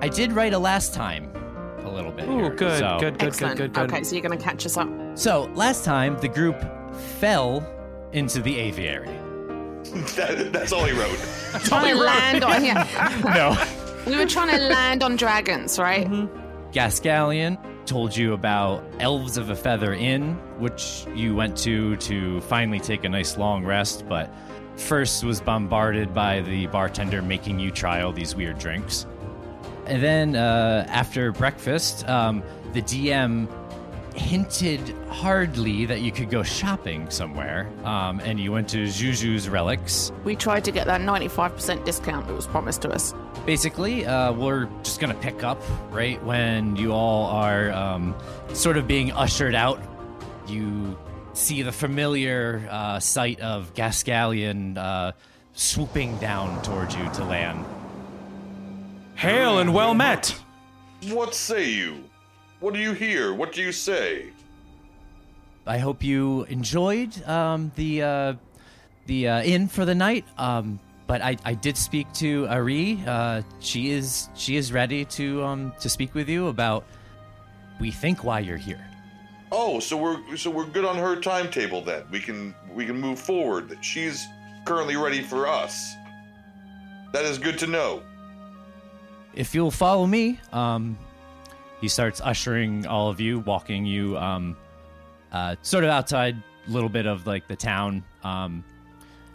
I did write a last time a little bit. Oh, good, so- good, good, Excellent. good, good, good. Okay, so you're going to catch us up. So last time the group fell into the aviary. That, that's all he wrote. That's Trying to land on yeah. no. We were trying to land on dragons, right? Mm-hmm. Gascallion told you about Elves of a Feather Inn, which you went to to finally take a nice long rest, but first was bombarded by the bartender making you try all these weird drinks. And then uh, after breakfast, um, the DM hinted hardly that you could go shopping somewhere, um, and you went to Juju's Relics. We tried to get that 95% discount that was promised to us. Basically, uh, we're just gonna pick up right when you all are um, sort of being ushered out. You see the familiar uh, sight of Gascallion uh, swooping down towards you to land. Hail and well met. What say you? What do you hear? What do you say? I hope you enjoyed um, the uh, the uh, inn for the night. Um, but I, I did speak to Ari. Uh, she is she is ready to um, to speak with you about. We think why you're here. Oh, so we're so we're good on her timetable then. We can we can move forward. She's currently ready for us. That is good to know. If you'll follow me, um, he starts ushering all of you, walking you, um, uh, sort of outside a little bit of like the town, um,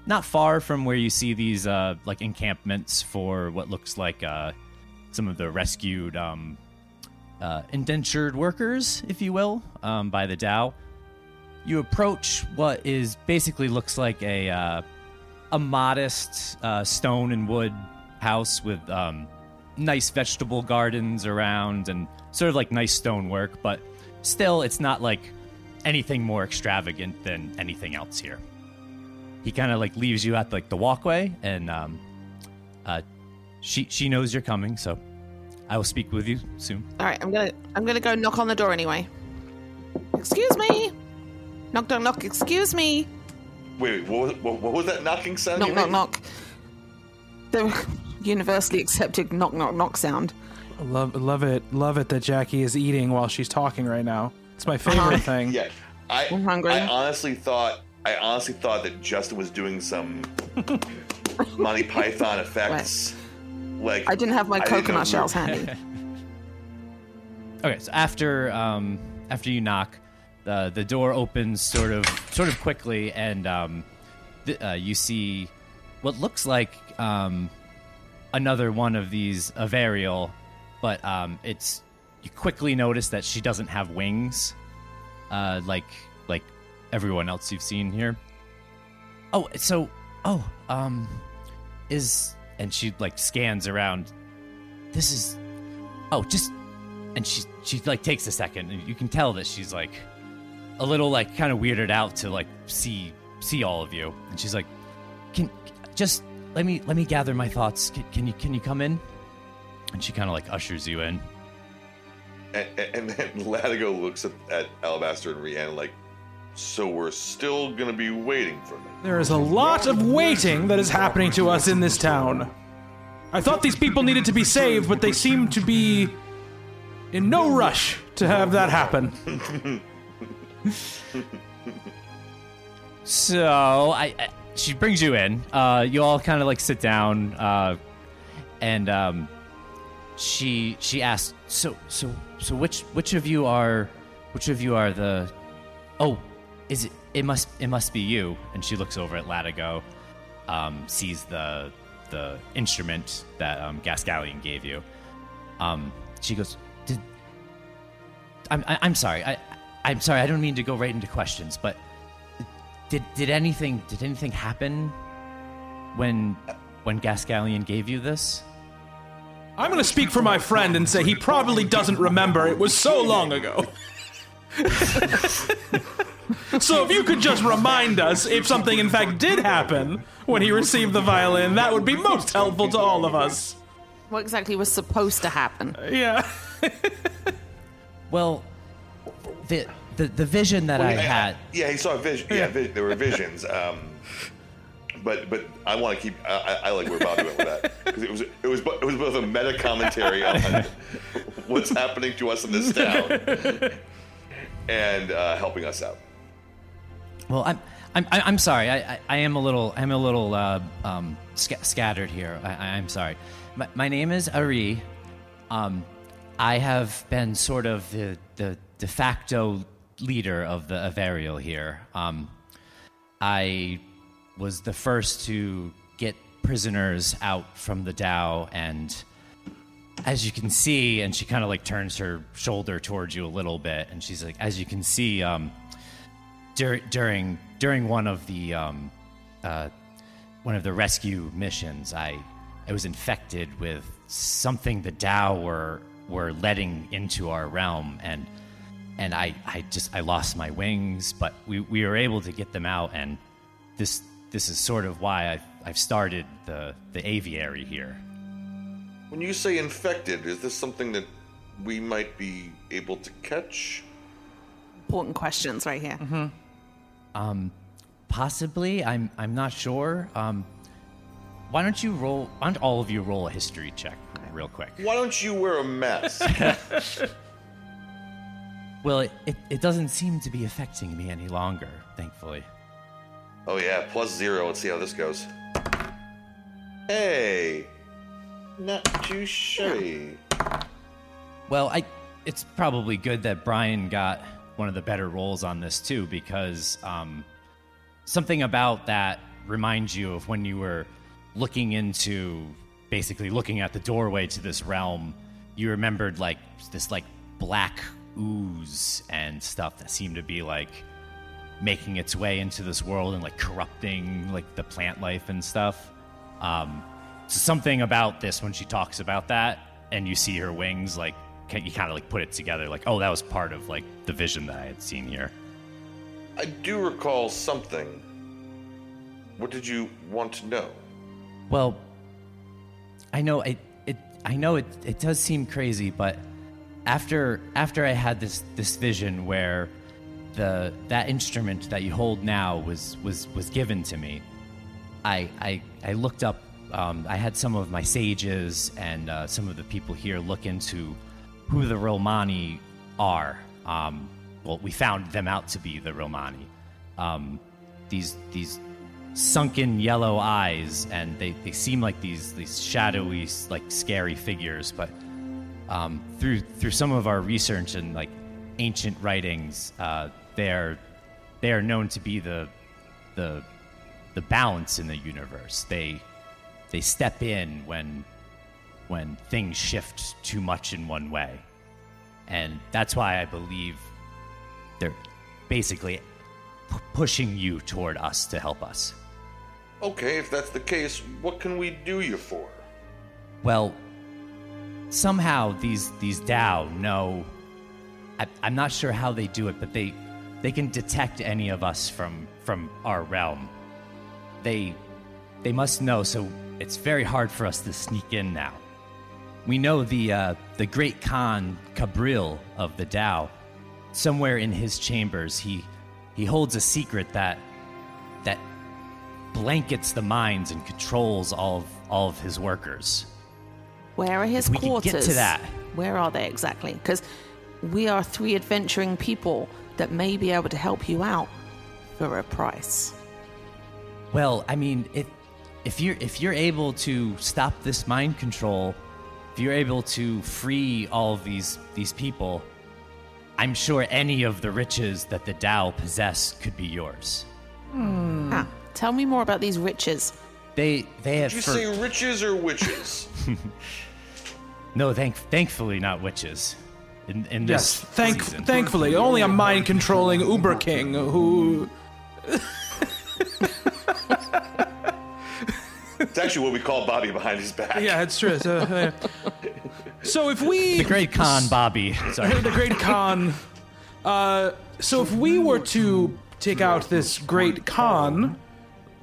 not far from where you see these uh, like encampments for what looks like uh, some of the rescued um, uh, indentured workers, if you will, um, by the Dao. You approach what is basically looks like a uh, a modest uh, stone and wood house with um, nice vegetable gardens around and sort of like nice stonework, but still, it's not like anything more extravagant than anything else here. He kind of like leaves you at like the walkway, and um, uh, she she knows you're coming, so I will speak with you soon. All right, I'm gonna I'm gonna go knock on the door anyway. Excuse me. Knock, knock, knock. Excuse me. Wait, wait what, was, what, what was that knocking sound? Knock, you knock, made? knock. The universally accepted knock, knock, knock sound. Love, love it, love it that Jackie is eating while she's talking right now. It's my favorite Uh-huh. thing. Yeah, I I'm hungry. I honestly thought I honestly thought that Justin was doing some Monty Python effects. Like I didn't have my I coconut shells handy. Okay, so after um, after you knock, the the door opens sort of sort of quickly, and um, th- uh, you see what looks like um, another one of these Avarial, but um, it's you quickly notice that she doesn't have wings, uh, like like everyone else you've seen here. Oh, so oh, um, is and she like scans around. This is oh, just and she she like takes a second and you can tell that she's like a little like kind of weirded out to like see see all of you and she's like can just let me let me gather my thoughts can, can you can you come in and she kind of like ushers you in And, and then Latigo looks at, at Alabaster and Rhiannon like, so we're still gonna be waiting for them. There is a lot of waiting that is happening to us in this town. I thought these people needed to be saved, but they seem to be in no rush to have that happen. so I, I she brings you in. Uh you all kind of like sit down uh and um she she asks so so so which which of you are which of you are the oh is it it must it must be you. And she looks over at latigo um sees the the instrument that um gascallion gave you. Um she goes did i'm I, i'm sorry i i'm sorry i don't mean to go right into questions but did did anything did anything happen when when gascallion gave you this I'm going to speak for my friend and say he probably doesn't remember. It was so long ago. so if you could just remind us if something in fact did happen when he received the violin, that would be most helpful to all of us. What exactly was supposed to happen? Yeah. well the the, the vision that i Yeah, had Yeah, he saw a vision. Yeah, vi- there were visions. Um, but but I want to keep. I, I I like where Bobby went with that because it was it was it was both a meta commentary on what's happening to us in this town and uh, helping us out. Well, I'm I'm I- I'm sorry. I, I, I am a little I'm a little uh, um, sca- scattered here. I, I- I'm sorry. My, my name is Ari. Um, I have been sort of the the de facto leader of the Averial here. Um, I was the first to get prisoners out from the Dao, and as you can see, and she kind of like turns her shoulder towards you a little bit, and she's like, as you can see, um, dur- during during one of the um, uh, one of the rescue missions, I I was infected with something the Dao were were letting into our realm, and and I I just I lost my wings, but we we were able to get them out, and this this is sort of why I've I've started the the aviary here. When you say infected, is this something that we might be able to catch? Important questions right here. Possibly, I'm I'm not sure. Um, why don't you roll? Why don't all of you roll a history check real quick? Why don't you wear a mask? Well, it, it, it doesn't seem to be affecting me any longer, thankfully. oh yeah, plus zero. Let's see how this goes. Hey, not too shabby. Well, I it's probably good that Brian got one of the better roles on this too, because um, something about that reminds you of when you were looking into basically looking at the doorway to this realm. You remembered like this like black ooze and stuff that seemed to be like making its way into this world and like corrupting like the plant life and stuff. Um, so something about this when she talks about that, and you see her wings, like can, you kind of like put it together, like oh, that was part of like the vision that I had seen here. I do recall something. What did you want to know? Well, I know it. It I know it. It does seem crazy, but after after I had this this vision where the that instrument that you hold now was was was given to me, I I I looked up. Um, I had some of my sages and uh, some of the people here look into who the Romani are. Um, well, we found them out to be the Romani. Um, these these sunken yellow eyes, and they, they seem like these these shadowy, like scary figures. But um, through through some of our research and like ancient writings, uh, they are they are known to be the the the balance in the universe. They they step in when when things shift too much in one way, and that's why I believe they're basically p- pushing you toward us to help us. Okay, if that's the case, what can we do you for? Well, somehow these these Dao know. I, I'm not sure how they do it, but they they can detect any of us from from our realm. They they must know, so it's very hard for us to sneak in now. We know the uh, the great Khan Cabril of the Dao. Somewhere in his chambers, he he holds a secret that that blankets the minds and controls all of all of his workers. Where are his we could quarters? get to that. Where are they exactly? Because we are three adventuring people that may be able to help you out for a price. Well, I mean, if if you're if you're able to stop this mind control, if you're able to free all of these these people, I'm sure any of the riches that the Dao possess could be yours. Ah, tell me more about these riches. They they have Did you for- say riches or witches? no, thank thankfully not witches. In in Yes, thank, season. thankfully, only a mind controlling Uber King who. it's actually what we call Bobby behind his back. Yeah, it's true. So, uh, so if we. the great Khan Bobby. Sorry. the great Khan. Uh, so if we were to take out this great Khan,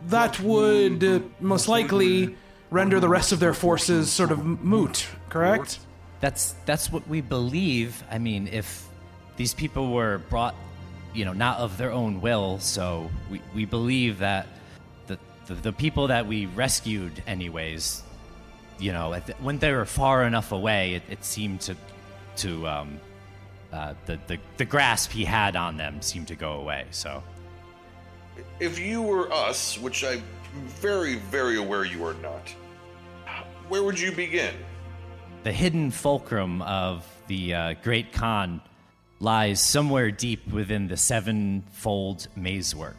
that would uh, most likely render the rest of their forces sort of moot, correct? That's that's what we believe. I mean, if these people were brought, you know, not of their own will, so we, we believe that the, the the people that we rescued, anyways, you know, the, when they were far enough away, it, it seemed to, to um, uh, the, the the grasp he had on them seemed to go away. So If you were us, which I'm very, very aware you are not, where would you begin? the hidden fulcrum of the uh, Great Khan lies somewhere deep within the sevenfold mazework.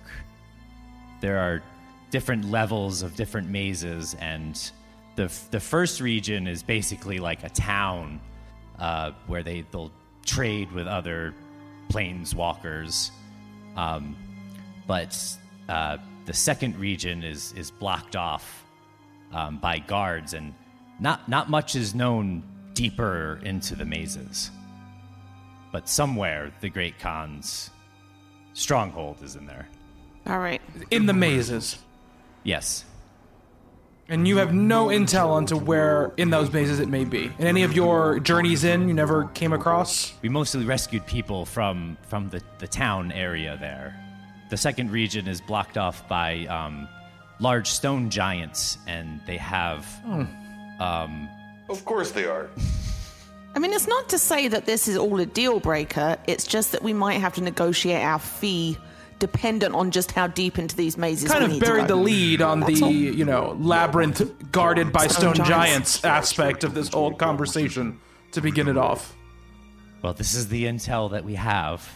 There are different levels of different mazes, and the the first region is basically like a town uh, where they they'll trade with other planeswalkers. Um, but uh, the second region is is blocked off um, by guards, and not not much is known deeper into the mazes. But somewhere, the Great Khan's stronghold is in there. All right. In the mazes. Yes, And you have no intel onto where in those mazes it may be. In any of your journeys in, you never came across? we mostly rescued people from from the the town area there. The second region is blocked off by um, large stone giants, and they have um, Of course they are. I mean, it's not to say that this is all a deal breaker. It's just that we might have to negotiate our fee dependent on just how deep into these mazes Kind we of need to buried go. the lead on That's the, all. you know, labyrinth guarded by stone, Stone giants. giants. aspect of this whole conversation to begin it off. well, this is the intel that we have.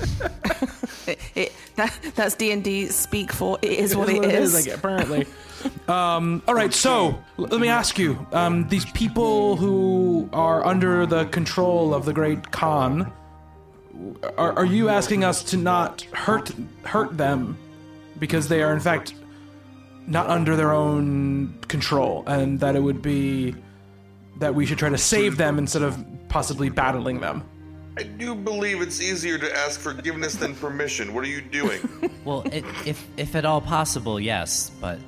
It, it, that, that's D and D speak for. It is what Is it is. like, apparently. um, all right, so let me ask you: um, these people who are under the control of the Great Khan, are, are you asking us to not hurt hurt them because they are in fact not under their own control, and that it would be that we should try to save them instead of possibly battling them? I do believe it's easier to ask forgiveness than permission. What are you doing? Well, it, if if at all possible, yes, but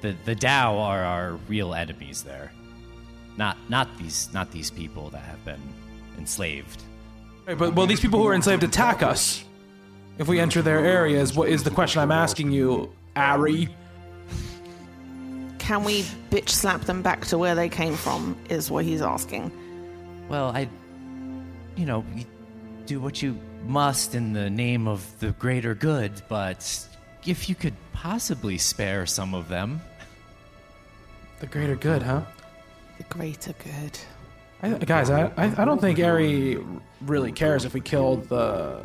the the Dao are our real enemies there. Not not these not these people that have been enslaved. Right, but well, these people who are enslaved attack us. If we enter their areas, what is the question I'm asking you, Ari? Can we bitch slap them back to where they came from? Is what he's asking. Well, I, you know, you do what you must in the name of the greater good, but if you could possibly spare some of them, The greater good, huh? The greater good. I, guys, I, I I don't think Ari really cares if we kill the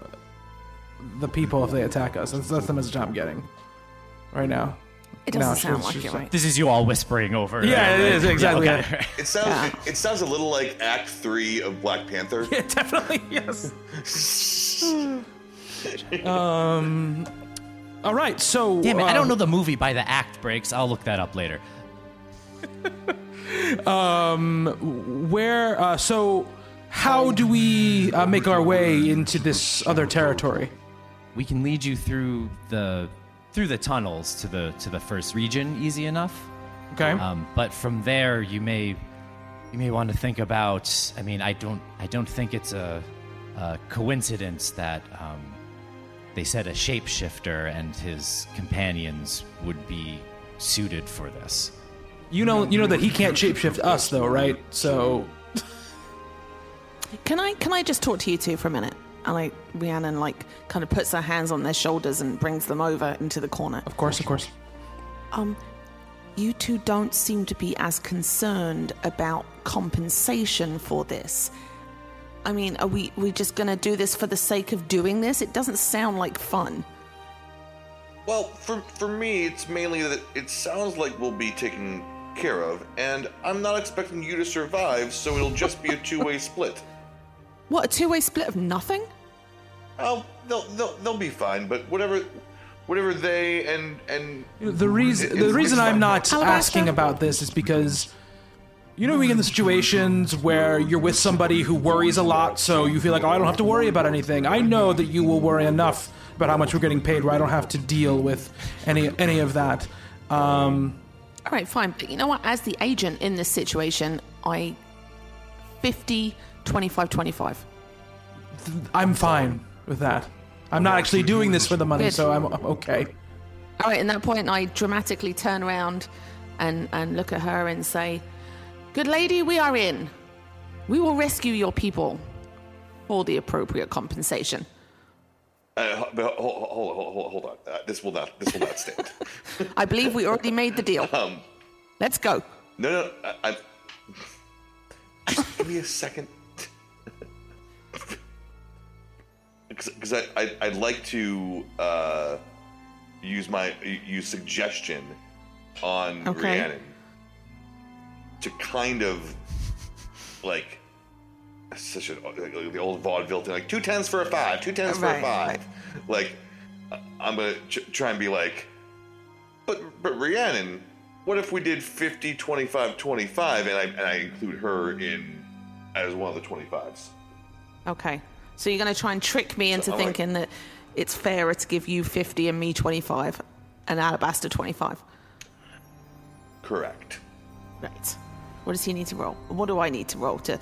the people if they attack us. That's, that's the message I'm getting right now. It doesn't No, sound like she's it, right? this is you all whispering over. Yeah, it is, exactly, Yeah, okay. It sounds Yeah. it, it sounds a little like Act Three of Black Panther. Yeah, definitely yes. um. All right, so Damn it! I uh, don't know the movie by the act breaks. I'll look that up later. um. where. Uh, so, how do we uh, make our way into this other territory? We can lead you through the through the tunnels to the to the first region easy enough. Okay. Um, but from there, you may you may want to think about. I mean, I don't I don't think it's a, a coincidence that um, they said a shapeshifter and his companions would be suited for this. you know, you know that he can't shapeshift us, though, right? So, Can I can I just talk to you two for a minute? And like Rhiannon like kind of puts her hands on their shoulders and brings them over into the corner. of course, of course. Um, you two don't seem to be as concerned about compensation for this. I mean, are we we just gonna do this for the sake of doing this? It doesn't sound like fun. Well, for for me, it's mainly that it sounds like we'll be taken care of, and I'm not expecting you to survive, so it'll just be a two-way split. What a two way split of nothing? Oh, they'll they'll they'll be fine, but whatever, whatever they and and The reason It- the reason I'm not Alabaster? asking about this is because you know, we in the situations where you're with somebody who worries a lot, so you feel like, oh, I don't have to worry about anything. I know that you will worry enough about how much we're getting paid, where I don't have to deal with any any of that. Um, All right, fine. But you know what? As the agent in this situation, I 50, 25, 25. I'm fine with that. I'm not actually doing this for the money, Good. so I'm I'm okay. All right, in that point, I dramatically turn around and, and look at her and say, Good lady, we are in. We will rescue your people for the appropriate compensation. Uh, but hold, hold, hold, hold, hold on. Uh, this will not. This will not stand. I believe we already made the deal. um, Let's go. no, no. I, I, just give me a second. Because I, I, I'd like to uh, use my use suggestion on Okay. Rhiannon to kind of like such a like the old vaudeville thing, like two tens for a five, two tens for a five. right. Like I'm gonna ch- try and be like, but but Rhiannon, what if we did 50, 25, 25, and I and I include her in as one of the 25s? Okay. So you're going to try and trick me into like- thinking that it's fairer to give you 50 and me 25 and Alabaster 25. Correct. Right. What does he need to roll? What do I need to roll to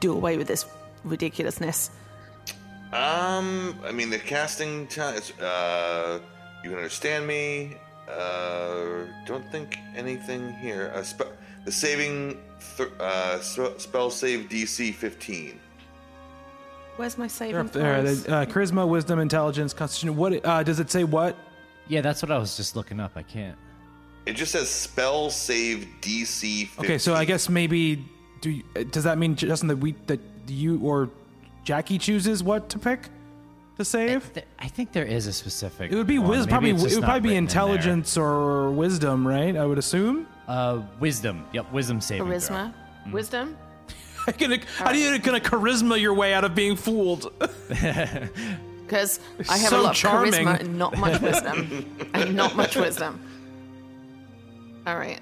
do away with this ridiculousness? Um, I mean the casting time. is, Uh, you can understand me. Uh, don't think anything here. Uh, spe- the saving th- uh, sp- spell save DC 15. Where's my They're saving up there. throws? Uh, charisma, wisdom, intelligence, constitution. What uh, does it say? What? Yeah, that's what I was just looking up. I can't. It just says spell save DC 15. Okay, so I guess maybe do you, uh, does that mean Justin that we that you or Jackie chooses what to pick to save? Th- I think there is a specific. It would be one. wis- Maybe probably it's it just would not probably be written in there. intelligence or wisdom, right? I would assume. Uh, wisdom. Yep, wisdom saving throw. Charisma? Wisdom? How do you how do you gonna charisma your way out of being fooled? Because I have So a lot charming. of charisma and not much wisdom. and not much wisdom. All right.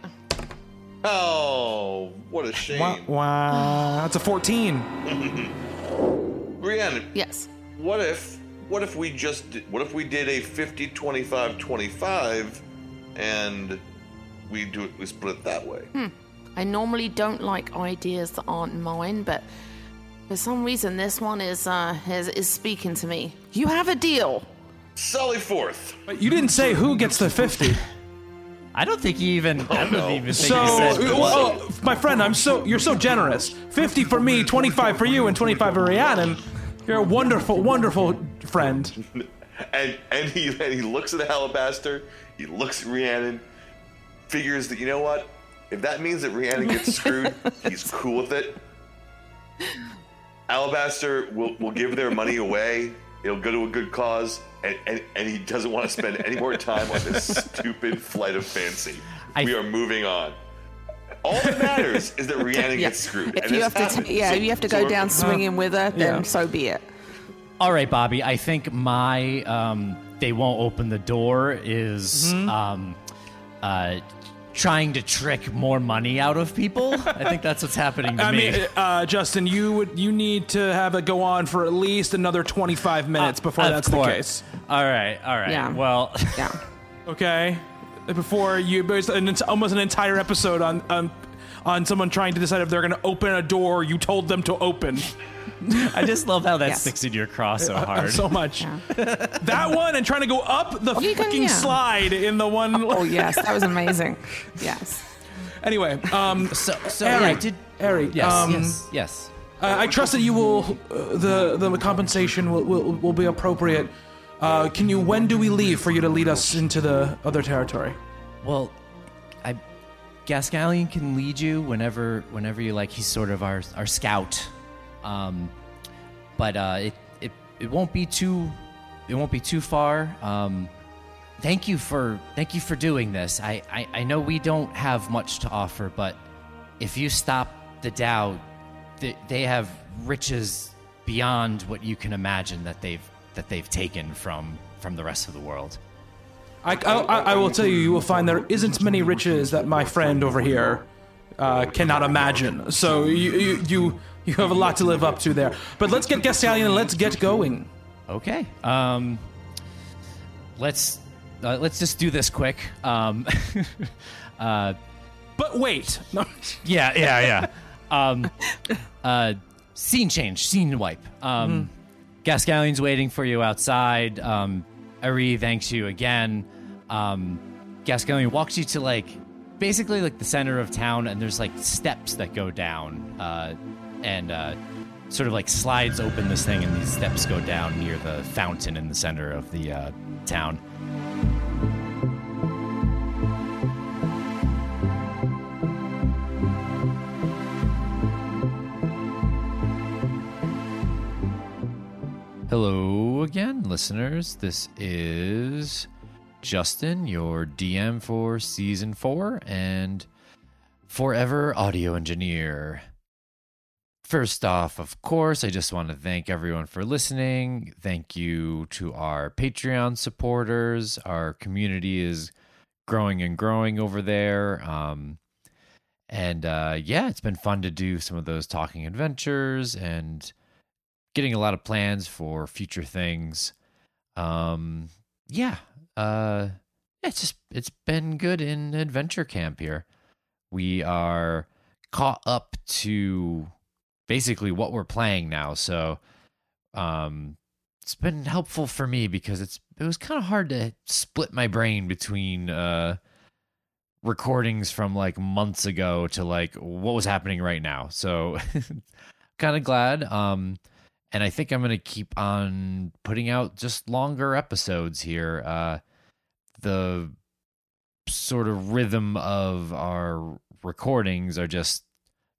Oh, what a shame. wow, wow, that's a fourteen. Rhiannon, Yes. what if what if we just did, what if we did a 50 25 25 and we do it we split it that way? Hmm. I normally don't like ideas that aren't mine, but for some reason this one is uh is, is speaking to me. You have a deal. Sally forth. But you didn't say who gets the fifty. I don't think he even. I don't no. even think So, he said. well, oh, my friend, I'm so you're so generous. Fifty for me, twenty-five for you, and twenty-five for Rhiannon. You're a wonderful, wonderful friend. And and he and he looks at the Alabaster, he looks at Rhiannon, figures that you know what? If that means that Rhiannon gets screwed, he's cool with it. Alabaster will, will give their money away. It'll go to a good cause, and, and, and he doesn't want to spend any more time on this stupid flight of fancy. I- we are moving on. All that matters is that Rhiannon Yeah. gets screwed. If you this have to, t- yeah, So- if you have to go we're- down swinging with her, then yeah. so be it. All right, Bobby. I think my um, they won't open the door is Mm-hmm. um, uh, trying to trick more money out of people. I think that's what's happening to I me. mean, uh, Justin, you would you need to have it go on for at least another 25 minutes before that's course. the case. All right, all right. Yeah. Well, Yeah. Okay, before you based an, almost an entire episode on on on someone trying to decide if they're going to open a door you told them to open. I just love how that Yes. sticks in your craw so hard. so much. that one and trying to go up the you can- fucking yeah. slide in the one. Oh yes, that was amazing. Yes. Anyway, um, so, so Eric, yeah, did Eric, yes, um, yes, yes. I, I trust that you will. Uh, the the compensation will, will will be appropriate. Uh, can you? When do we leave for you to lead us into the other territory? Well, I Gascallion can lead you whenever whenever you like. He's sort of our our scout. Um, but uh, it it it won't be too it won't be too far. Um, thank you for thank you for doing this. I, I I know we don't have much to offer, but if you stop the Dao, they, they have riches beyond what you can imagine that they've that they've taken from from the rest of the world. I, I, I will tell you, you will find there isn't many riches that my friend over here uh, cannot imagine. So you, you you you have a lot to live up to there. But let's get Gascallion and let's get going. Okay. Um, let's uh, let's just do this quick. Um, uh, But wait, no, yeah, yeah, yeah. Um, uh, scene change, scene wipe. Um, Gascallion's waiting for you outside. Um, Ari thanks you again. Um, Gascallion walks you to like basically like the center of town, and there's like steps that go down, uh, and uh, sort of like slides open this thing, and these steps go down near the fountain in the center of the uh, town. Hello again, listeners. This is Justin, your DM for season four and forever audio engineer. First off, of course, I just want to thank everyone for listening. Thank you to our Patreon supporters. Our community is growing and growing over there. Um, and uh, yeah, it's been fun to do some of those talking adventures and getting a lot of plans for future things. Um, yeah, uh, it's just it's been good in adventure camp here. We are caught up to basically what we're playing now, so um, it's been helpful for me because it's it was kind of hard to split my brain between uh recordings from like months ago to like what was happening right now. So kind of glad. Um and I think I'm to keep on putting out just longer episodes here. Uh, the sort of rhythm of our recordings are just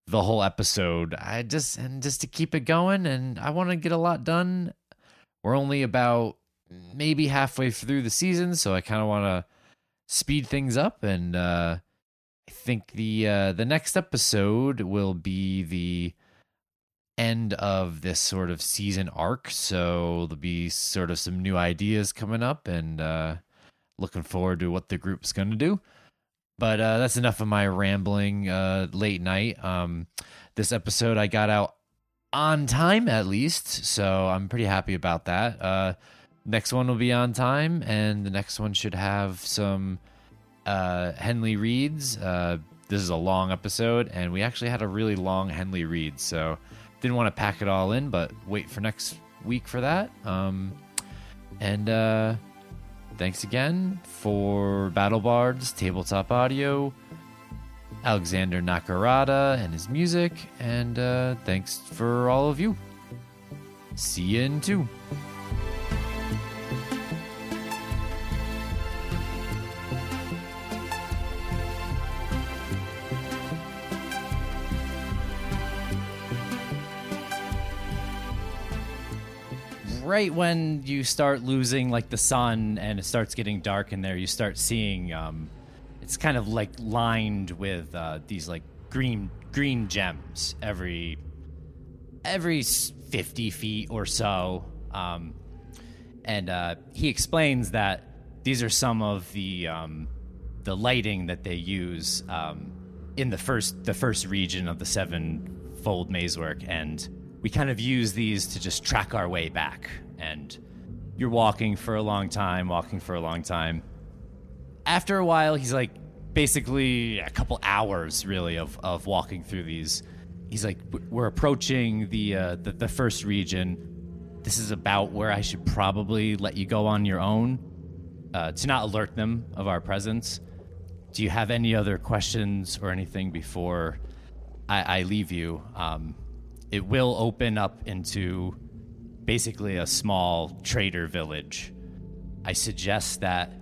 the whole episode. I just and just to keep it going, and I want to get a lot done. We're only about maybe halfway through the season, so I kind of want to speed things up, and uh, I think the uh, the next episode will be the end of this sort of season arc. So there'll be sort of some new ideas coming up and uh, looking forward to what the group's going to do. But uh, that's enough of my rambling uh, late night. Um, this episode I got out on time at least. So I'm pretty happy about that. Uh, next one will be on time, and the next one should have some uh, Henley reads. Uh, this is a long episode, and we actually had a really long Henley read. So didn't want to pack it all in, but wait for next week for that. Um, and uh, thanks again for Battle Bards, Tabletop Audio, Alexander Nakarada and his music, and uh, thanks for all of you. See you in two. Right when you start losing like the sun and it starts getting dark in there, you start seeing um, it's kind of like lined with uh, these like green green gems every every fifty feet or so. Um, and uh, he explains that these are some of the um, the lighting that they use um, in the first the first region of the sevenfold mazework and we kind of use these to just track our way back. And you're walking for a long time, walking for a long time. After a while, he's like, basically a couple hours really of, of walking through these. He's like, we're approaching the, uh, the the first region. This is about where I should probably let you go on your own uh, to not alert them of our presence. Do you have any other questions or anything before I, I leave you? Um, it will open up into basically a small trader village. I suggest that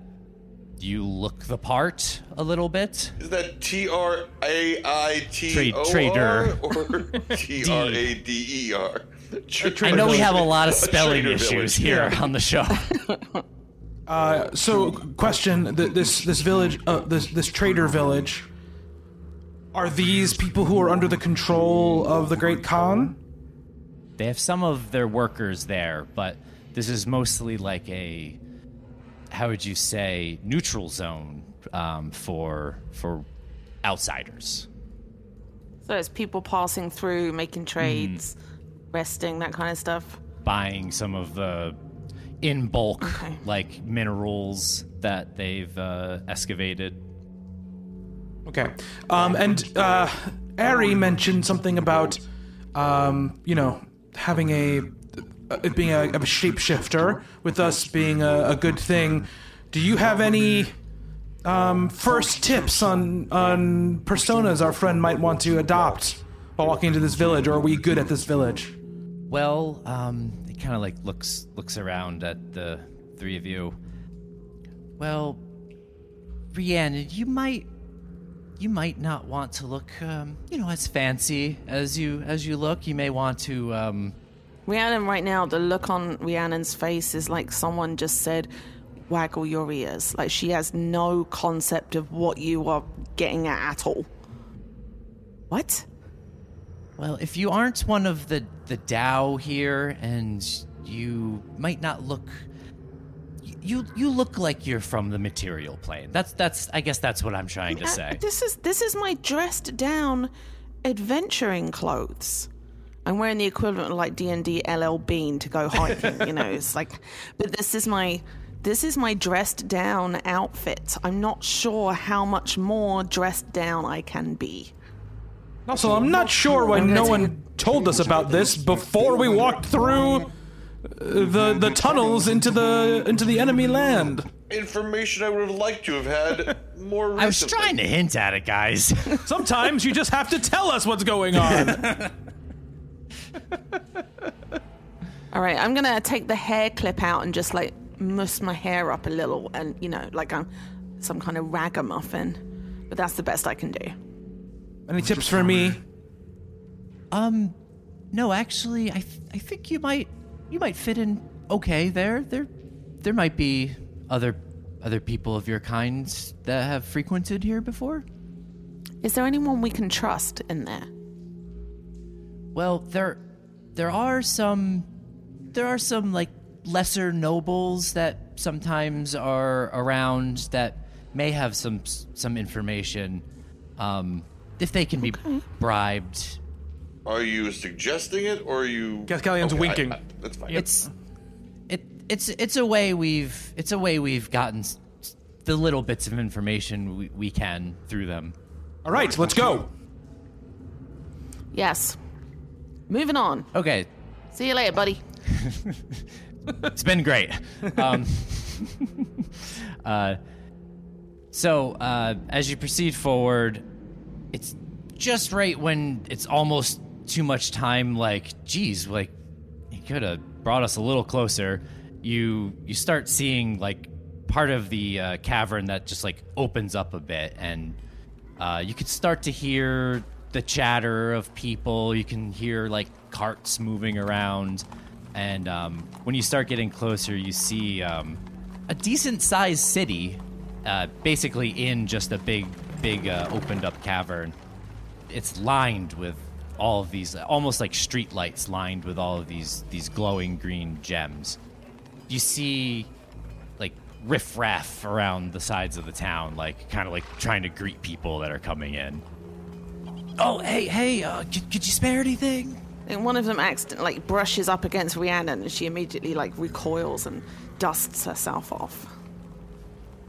you look the part a little bit. Is that T R A I T O Trader. Or T R A D E R? I know we have a lot of spelling issues village, here yeah. on the show. Uh, so, question: th- This this village, uh, this this trader village, are these people who are under the control of the Great Khan? They have some of their workers there, but this is mostly like a how would you say neutral zone um, for for outsiders. So it's people passing through, making trades, resting, that kind of stuff. buying some of the in bulk Okay. like minerals that they've uh, excavated. Okay. Um, and uh, Ari mentioned something about, um, you know, having a it being a, a shapeshifter with us being a, a good thing. Do you have any um, first tips on on personas our friend might want to adopt while walking into this village, or are we good at this village? Well, um, he kind of like looks looks around at the three of you. Well, Rhiannon, you might you might not want to look, um, you know, as fancy as you as you look. You may want to. Um, Rhiannon, right now, the look on Rhiannon's face is like someone just said, waggle your ears. Like she has no concept of what you are getting at at all. What? well, if you aren't one of the the Dao here, and you might not look. You you look like you're from the material plane. That's that's I guess that's what I'm trying to Uh, say. This is this is my dressed down adventuring clothes. I'm wearing the equivalent of like D and D LL Bean to go hiking. you know, it's like, but this is my this is my dressed down outfit. I'm not sure how much more dressed down I can be. Also, I'm not sure why no one told us about this before we walked through the the tunnels into the into the enemy land. Information I would have liked to have had more recently. I was trying to hint at it, guys. Sometimes you just have to tell us what's going on. All right, I'm gonna take the hair clip out and just like muss my hair up a little, and you know, like I'm some kind of ragamuffin. But that's the best I can do. Any tips for me? Um, no, actually, I th- I think you might you might fit in okay there. There there might be other other people of your kind that have frequented here before. Is there anyone we can trust in there? Well, there there are some there are some like lesser nobles that sometimes are around that may have some some information um if they can be bribed. Are you suggesting it, or are you? Gascallion's Okay, I- winking. I- that's fine. It's it it's it's a way we've it's a way we've gotten s- the little bits of information we, we can through them. All right, let's go. Yes. Moving on. Okay, See you later, buddy. It's been great. Um, uh, so, uh, as you proceed forward, it's just right when it's almost too much time. Like, geez, like he could have brought us a little closer. You you start seeing like part of the uh, cavern that just like opens up a bit, and uh, you could start to hear the chatter of people. You can hear like carts moving around, and um, when you start getting closer, you see um, a decent sized city, uh, basically in just a big, big uh, opened up cavern. It's lined with all of these, almost like street lights, lined with all of these these glowing green gems. You see like riffraff around the sides of the town, like kind of like trying to greet people that are coming in. Oh, hey, hey, uh, could, could you spare anything? And one of them accident like brushes up against Rhiannon, and she immediately like recoils and dusts herself off.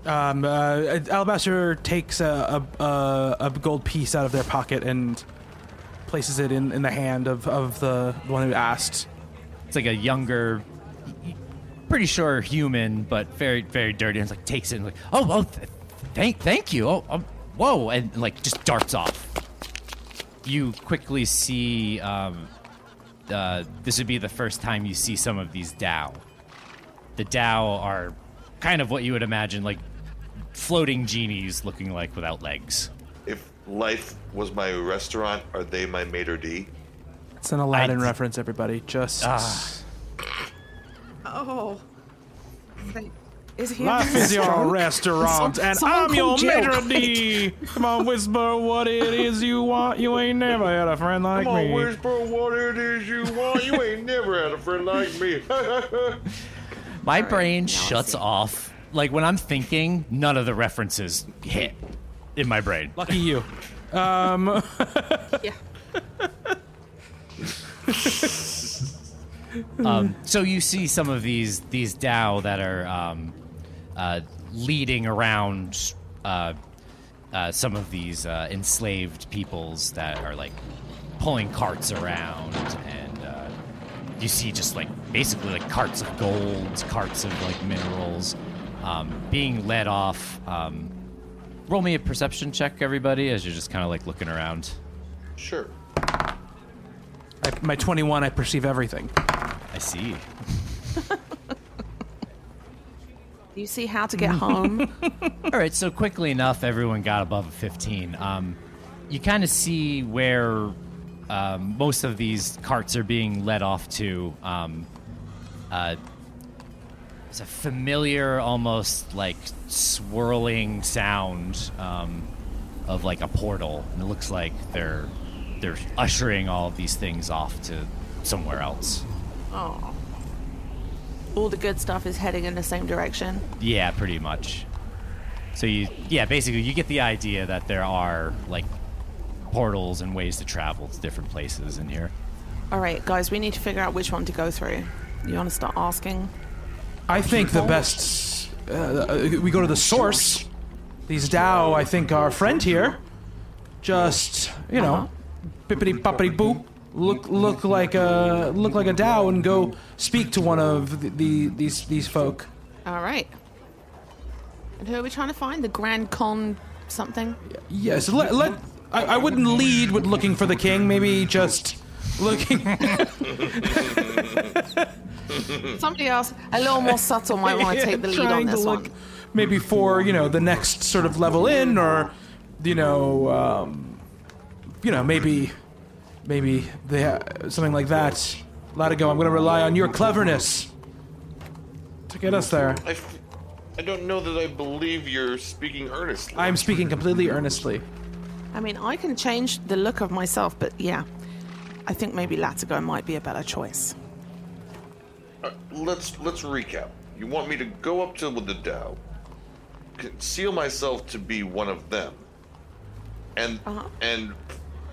Um, uh, Alabaster takes a, a, a, a gold piece out of their pocket and places it in, in the hand of, of the one who asked. It's like a younger, pretty sure human, but very, very dirty. And like takes it and like, oh, oh, th- thank, thank you. Oh, um, whoa, and like just darts off. You quickly see. Um, uh, this would be the first time you see some of these Dao. The Dao are kind of what you would imagine, like floating genies looking like without legs. If life was my restaurant, are they my maitre d? It's an Aladdin I- reference, everybody. Just ah. Oh. Is he life is your restaurant, Some- and someone I'm your call Jill, maitre d. Come on, whisper what it is you want. You ain't never had a friend like me. Come on, me. whisper what it is you want. You ain't never had a friend like me. My brain now I shuts see. off. Like when I'm thinking, none of the references hit in my brain. Lucky you. Um, Yeah. Um, so you see some of these these Dao that are um, uh, leading around uh, uh, some of these uh, enslaved peoples that are like pulling carts around, and uh, you see just like basically like carts of gold, carts of like minerals um, being led off um, roll me a perception check, everybody, as you're just kind of like looking around. Sure. I, my 21, I perceive everything. I see. Do you see how to get home? All right, so quickly enough, everyone got above a 15. Um, you kind of see where um, most of these carts are being led off to. Um, uh, it's a familiar, almost like swirling sound um, of like a portal, and it looks like they're they're ushering all of these things off to somewhere else. oh. All the good stuff is heading in the same direction. Yeah, pretty much. So you, yeah, basically you get the idea that there are like portals and ways to travel to different places in here. All right, guys, we need to figure out which one to go through. You want to start asking? I think the best. Uh, uh, we go to the source. These Dao, I think, our friend here. Just, you know, bippity boppity boop. Look, look like a look like a Dao, and go speak to one of the, the these these folk. All right. And who are we trying to find? The Grand Khan something? Yes, let. let I, I wouldn't lead with looking for the king. Maybe just looking. Somebody else, a little more subtle, might want to take the lead on this look one. maybe for you know the next sort of level in or you know um, you know maybe maybe they ha- something like that latigo i'm going to rely on your cleverness to get us there I, f- I don't know that I believe you're speaking earnestly. i'm speaking completely earnestly I mean, I can change the look of myself, but yeah, I think maybe Latigo might be a better choice. Uh, let's let's recap. You want me to go up to the Dao, conceal myself to be one of them, and Uh-huh. and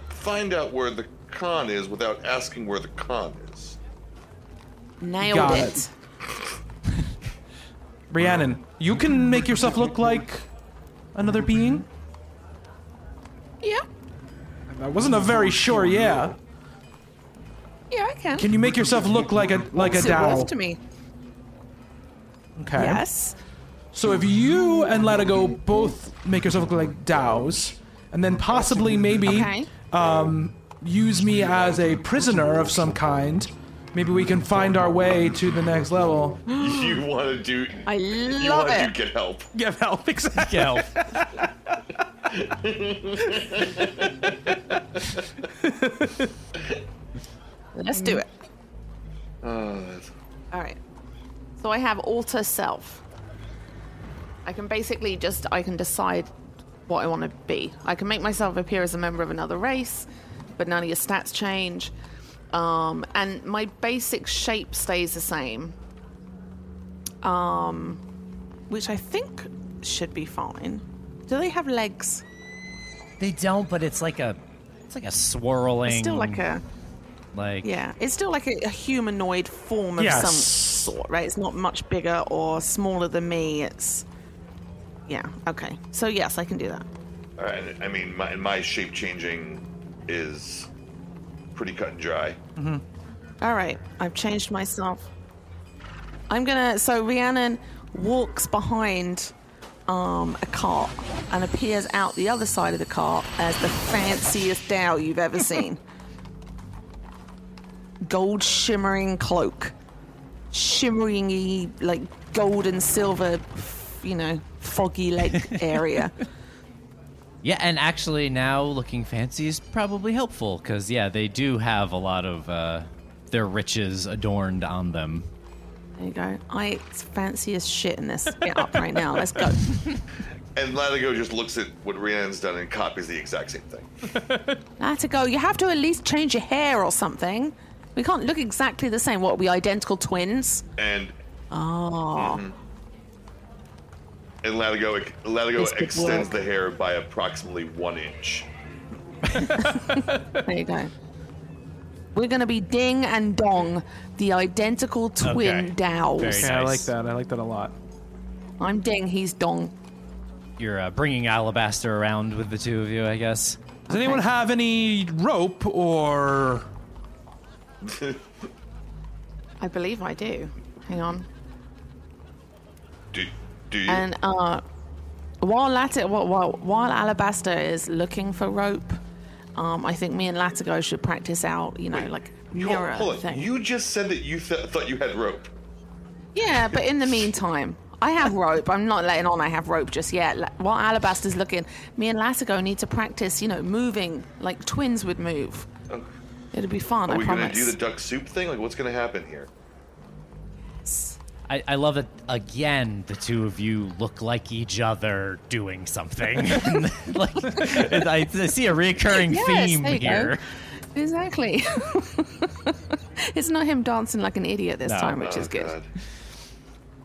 find out where the Khan is without asking where the Khan is. Nailed Got it. it. rhiannon you can make yourself look like another being Yeah, that wasn't a very sure yeah yeah, I can. can you make yourself look like a like a What's it worth to me? okay Yes. So if you and Latigo both make yourself look like Daos, and then possibly maybe Okay. um, use me as a prisoner of some kind, maybe we can find our way to the next level. you want to do? I you love want to it. do get help? Get help, exactly. Yeah. Let's do it. Uh, that's- All right. So I have alter self. I can basically just I can decide what I want to be. I can make myself appear as a member of another race, but none of your stats change. Um, and my basic shape stays the same. Um, which I think should be fine. Do they have legs? They don't, but it's like a, it's like a swirling. It's still like a like yeah. It's still like a, a humanoid form of Yes. some sort, right? It's not much bigger or smaller than me. It's yeah. Okay. So yes, I can do that. all right. I mean, my my shape changing is pretty cut and dry. All right. I've changed myself. I'm gonna. So Rhiannon walks behind um, a cart and appears out the other side of the cart as the fanciest Dao you've ever seen. Gold shimmering cloak, shimmering like gold and silver, you know, foggy lake area. Yeah, and actually now looking fancy is probably helpful because yeah, they do have a lot of uh, their riches adorned on them. There you go. I fancy as shit in this. Get up right now. Let's go. And Latigo just looks at what Rhiannon's done and copies the exact same thing. Now to go. You have to at least change your hair or something. We can't look exactly the same. What are we identical twins? And Oh, and Latigo Latigo extends the hair by approximately one inch. there you go. We're gonna be Ding and Dong, the identical twin Okay. Daos. Very Yeah, I like that. I like that a lot. I'm Ding. He's Dong. You're uh, bringing Alabaster around with the two of you, I guess. Does anyone have any rope or I believe I do. Hang on. Do do you? And uh, while Lat- while, while, while Alabaster is looking for rope, um, I think me and Latigo should practice out, you know, like You- mirror hold on. thing. You just said that you th- thought you had rope. Yeah, but in the meantime, I have rope. I'm not letting on I have rope just yet. La- While Alabaster's looking, me and Latigo need to practice, you know, moving like twins would move. It'll be fun, Are I we gonna do the duck soup thing? Like, what's gonna happen here? I, I love it again. The two of you look like each other doing something. like I, I see a recurring Yes, theme there you go. here. Exactly. it's not him dancing like an idiot this No. time, which Oh, is good. God.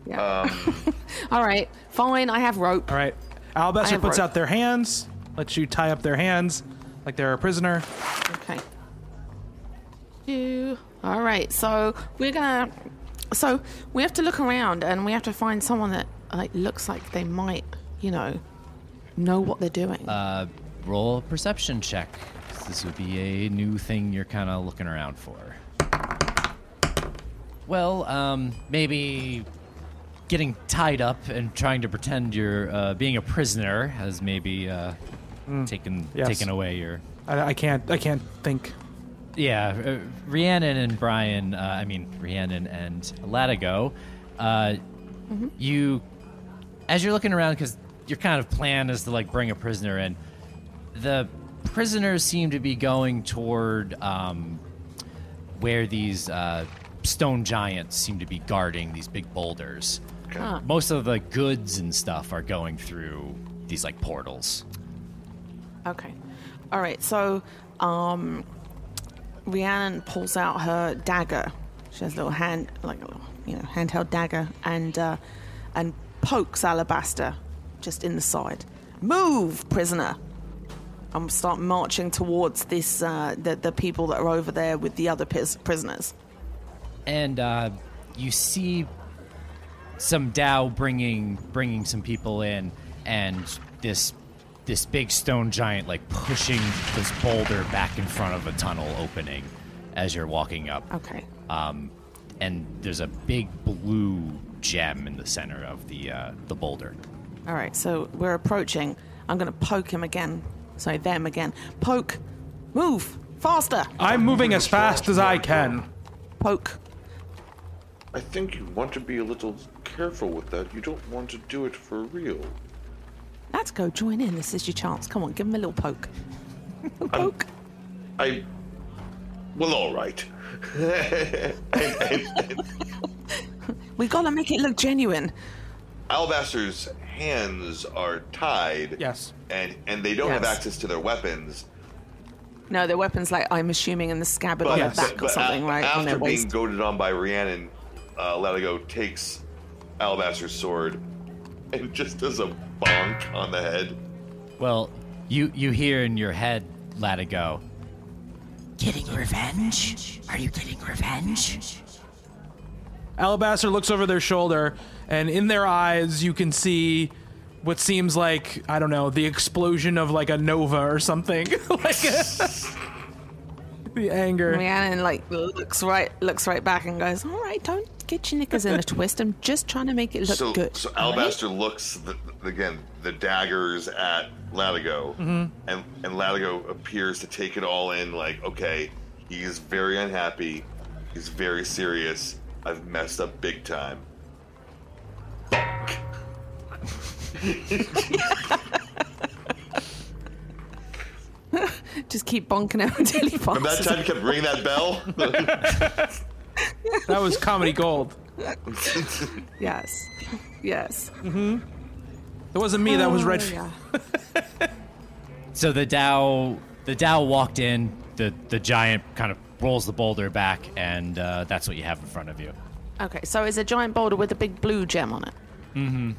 Yeah. Um, All right, fine. I have rope. All right. Alabaster have puts rope. out their hands, lets you tie up their hands like they're a prisoner. Okay. You. All right. So we're gonna. So we have to look around and we have to find someone that like looks like they might, you know, know what they're doing. Uh, roll a perception check. This would be a new thing you're kind of looking around for. Well, um, maybe getting tied up and trying to pretend you're uh, being a prisoner has maybe uh, taken yes. taken away your I, I can't. I can't think. Yeah, uh, Rhiannon and Brian, uh, I mean, Rhiannon and Latigo, uh, you, as you're looking around, because your kind of plan is to, like, bring a prisoner in, the prisoners seem to be going toward um, where these uh, stone giants seem to be guarding these big boulders. Huh. Most of the goods and stuff are going through these, like, portals. Okay. All right. So, um, Rhiannon pulls out her dagger. She has a little hand, like a little, you know, handheld dagger, and uh, and pokes Alabaster just in the side. Move, prisoner. I'm start marching towards this uh, the the people that are over there with the other pis- prisoners. and uh, you see some Dao bringing bringing some people in, and this this big stone giant like pushing this boulder back in front of a tunnel opening as you're walking up. Okay. Um, and there's a big blue gem in the center of the uh, the boulder. All right. So we're approaching. I'm going to poke him again. Sorry, them again. Poke. Move faster. I'm moving as fast as I can. Poke. I think you want to be a little careful with that. You don't want to do it for real. Let's go join in. This is your chance. Come on, give him a little poke. A poke. I. Well, all right. We gotta make it look genuine. Alabaster's hands are tied. Yes. And and they don't have access to their weapons. No, their weapons, like I'm assuming, in the scabbard But, on Yes. their back or something, a- right? on After their being waist. goaded on by Rhiannon, uh, Latigo takes Alabaster's sword and just does a bonk on the head. Well, you you hear in your head, Latigo. Getting revenge? Are you getting revenge? Alabaster looks over their shoulder, and in their eyes, you can see what seems like I don't know the explosion of like a nova or something. like the anger. Rhiannon like looks right, looks right back and goes, "All right, don't get your knickers in a twist. I'm just trying to make it look so, good." so all right? Alabaster looks the, again the daggers at Latigo, Mm-hmm. and and Latigo appears to take it all in. Like, okay, he is very unhappy. He's very serious. I've messed up big time. Just keep bonking out until he Remember that time you kept ringing that bell? That was comedy gold. Yes, yes. It wasn't me. That was red. Oh, yeah. So the Dao, the Dao walked in. The the giant kind of rolls the boulder back, and uh, that's what you have in front of you. Okay, so it's a giant boulder with a big blue gem on it. Mm-hmm.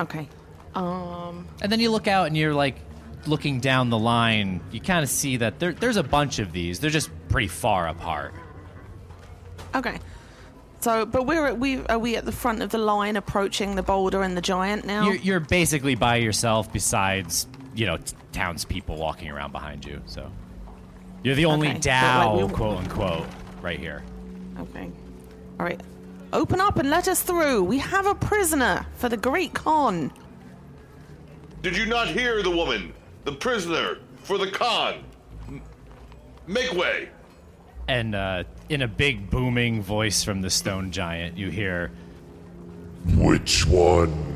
Okay. Um. And then you look out, and you're like looking down the line. You kind of see that there, there's a bunch of these. They're just pretty far apart. Okay. So, but we're at, we are we at the front of the line approaching the boulder and the giant now? You're, you're basically by yourself, besides you know t- townspeople walking around behind you. So you're the only Okay, Dao, like, we- quote unquote, right here. Okay. All right. Open up and let us through. We have a prisoner for the Great Khan. Did you not hear the woman? The prisoner for the Khan. Make way. And uh, in a big booming voice from the stone giant, you hear, Which one?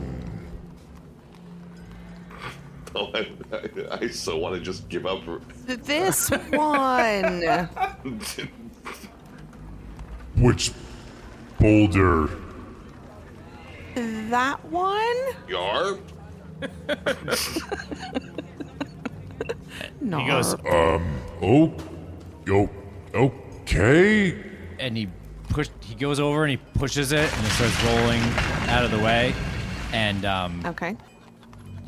Oh, I, I, I so want to just give up. This one. Which boulder? that one? Yar? No. he goes, Um, Oh, yo, okay. and he push he goes over and he pushes it and it starts rolling out of the way and um, Okay.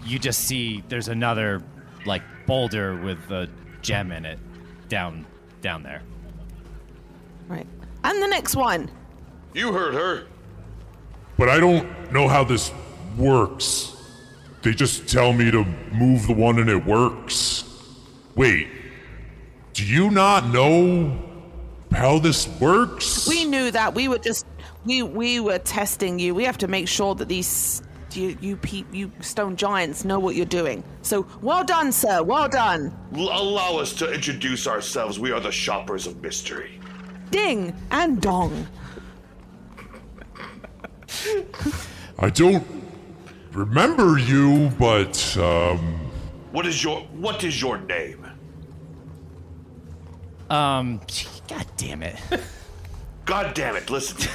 you just see there's another like boulder with a gem in it down down there Right. And the next one. You heard her. But I don't know how this works. They just tell me to move the one and it works. Wait, do you not know how this works? We knew that. We were just we we were testing you. We have to make sure that these you you pe- you stone giants know what you're doing. So well done, sir. Well done. L- allow us to introduce ourselves. We are the shoppers of mystery. Ding and dong. I don't remember you, but um, What is your What is your name? Um god damn it God damn it! Listen.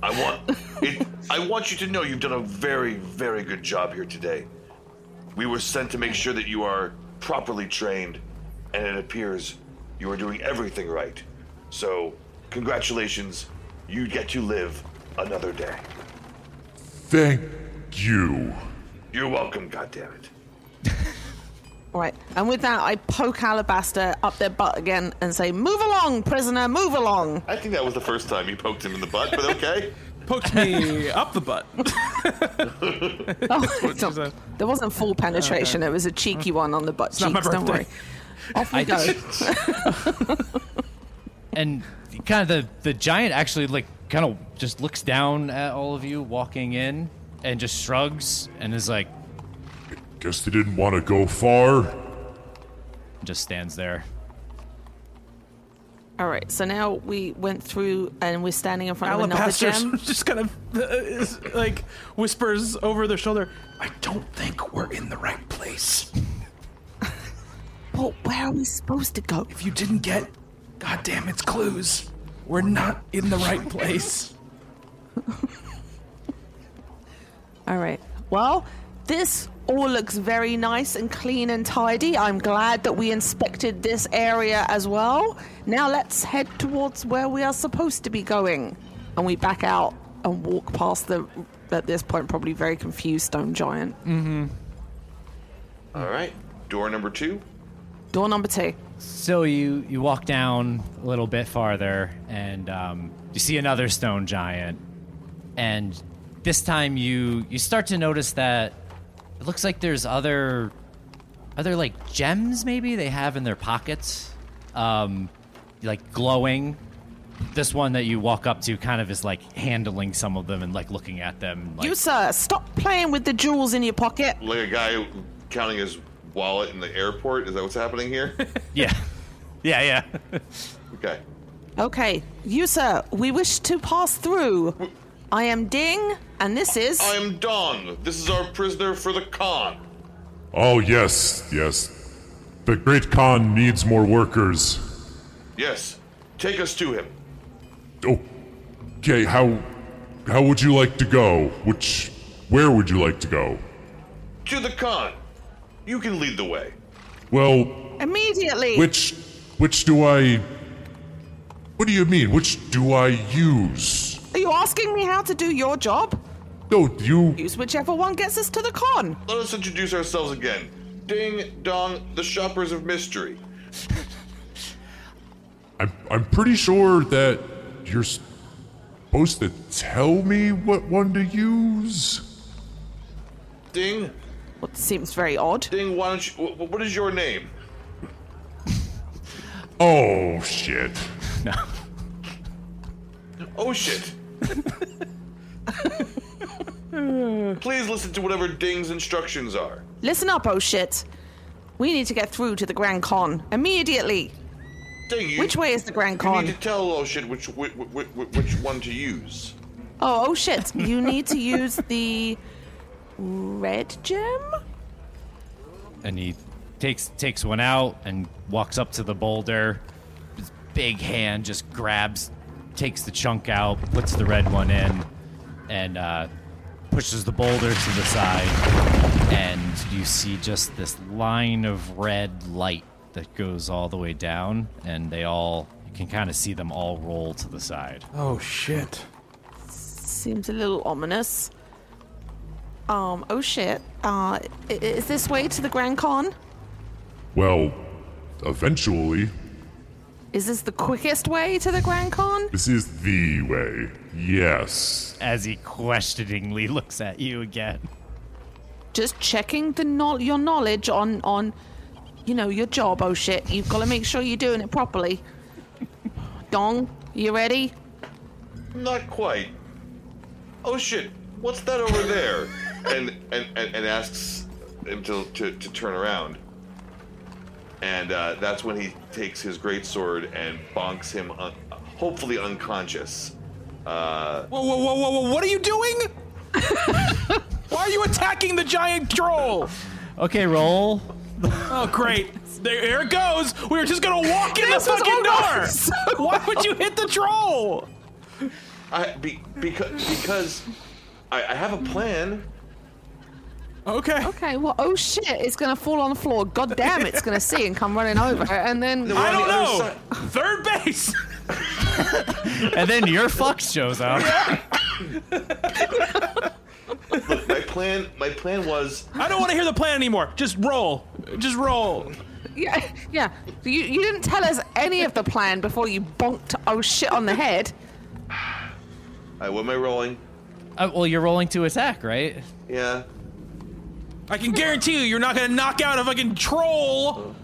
I want it. I want you to know you've done a very, very good job here today. We were sent to make sure that you are properly trained, and it appears you are doing everything right. So, congratulations. You get to live another day. thank you. You're welcome. God damn it. All right. And with that, I poke Alabaster up their butt again and say, "Move along, prisoner. Move along." I think that was the first time you poked him in the butt, but okay. Poked me up the butt. Oh, not- a- there wasn't full penetration. It was a cheeky one on the butt not my cheeks. Don't worry. Off we go. and kind of the the giant actually like kind of just looks down at all of you walking in and just shrugs and is like Guess they didn't want to go far. just stands there All right. So now we went through and we're standing in front of another Alabaster gem. just kind of uh, is, like whispers over their shoulder. I don't think we're in the right place. Well, where are we supposed to go? If you didn't get, goddamn, it's clues. We're not in the right place. All right. Well, this all looks very nice and clean and tidy. I'm glad that we inspected this area as well. Now let's head towards where we are supposed to be going. And we back out and walk past the, at this point, probably very confused stone giant. Mm-hmm. All right. Door number two. Door number two. So you you walk down a little bit farther, and um, you see another stone giant, and this time you you start to notice that it looks like there's other other like gems maybe they have in their pockets, um, like glowing. This one that you walk up to kind of is like handling some of them and like looking at them. Like, You, sir, stop playing with the jewels in your pocket. Like a guy counting his wallet in the airport. Is that what's happening here? yeah, yeah, yeah. okay. Okay. You, sir, we wish to pass through. I am Ding, and this is. I am Dong. This is our prisoner for the Khan. Oh, yes, yes. The Great Khan needs more workers. Yes. Take us to him. Okay, how how would you like to go? Which where would you like to go? To the Khan. You can lead the way. Well, Immediately. which which do I What do you mean? Which do I use? Are you asking me how to do your job? No, you Use whichever one gets us to the Khan. Let us introduce ourselves again. Ding Dong, the shoppers of mystery. I'm I'm pretty sure that you're supposed to tell me what one to use. Ding, What seems very odd. Ding, why don't you. wh- What is your name? Oh shit. No. oh shit. Please listen to whatever Ding's instructions are. Listen up, oh shit. We need to get through to the Grand Khan immediately. Ding, you, Which way is the Grand Khan? you Khan? need to tell oh shit which which, which, which one to use. Oh, oh shit. You need to use the red gem? and he takes takes one out and walks up to the boulder. His big hand just grabs, takes the chunk out, puts the red one in, and uh, pushes the boulder to the side. And you see just this line of red light that goes all the way down, and they all you can kind of see them all roll to the side. Oh shit. Seems a little ominous. Um, oh shit. Uh, is this way to the Grand Khan? Well, eventually, Is this the quickest way to the Grand Khan? this is the way. Yes. As he questioningly looks at you again. Just checking the no- your knowledge on on, you know, your job. Oh shit. You've got to make sure you're doing it properly. Dong, you ready? Not quite. Oh shit! What's that over there? and, and and and asks him to to, to turn around. And uh, that's when he takes his great sword and bonks him, un- hopefully unconscious. Uh, Whoa, whoa, whoa, whoa, whoa! What are you doing? Why are you attacking the giant troll? Okay, roll. Oh, great. There, here it goes. We were just gonna walk in This the fucking almost door. Why would you hit the troll? I be, because because I, I have a plan. Okay. Okay, well, oh shit, it's gonna fall on the floor. God damn, it's gonna see and come running over, and then. I don't the know. Third base. And then your fucks shows up. My plan my plan was I don't want to hear the plan anymore. Just roll. Just roll. Yeah, yeah. You, you didn't tell us any of the plan before you bonked oh shit on the head. uh, what am I rolling? Uh, well, you're rolling to attack, right? Yeah. I can guarantee you, you're not gonna knock out a fucking troll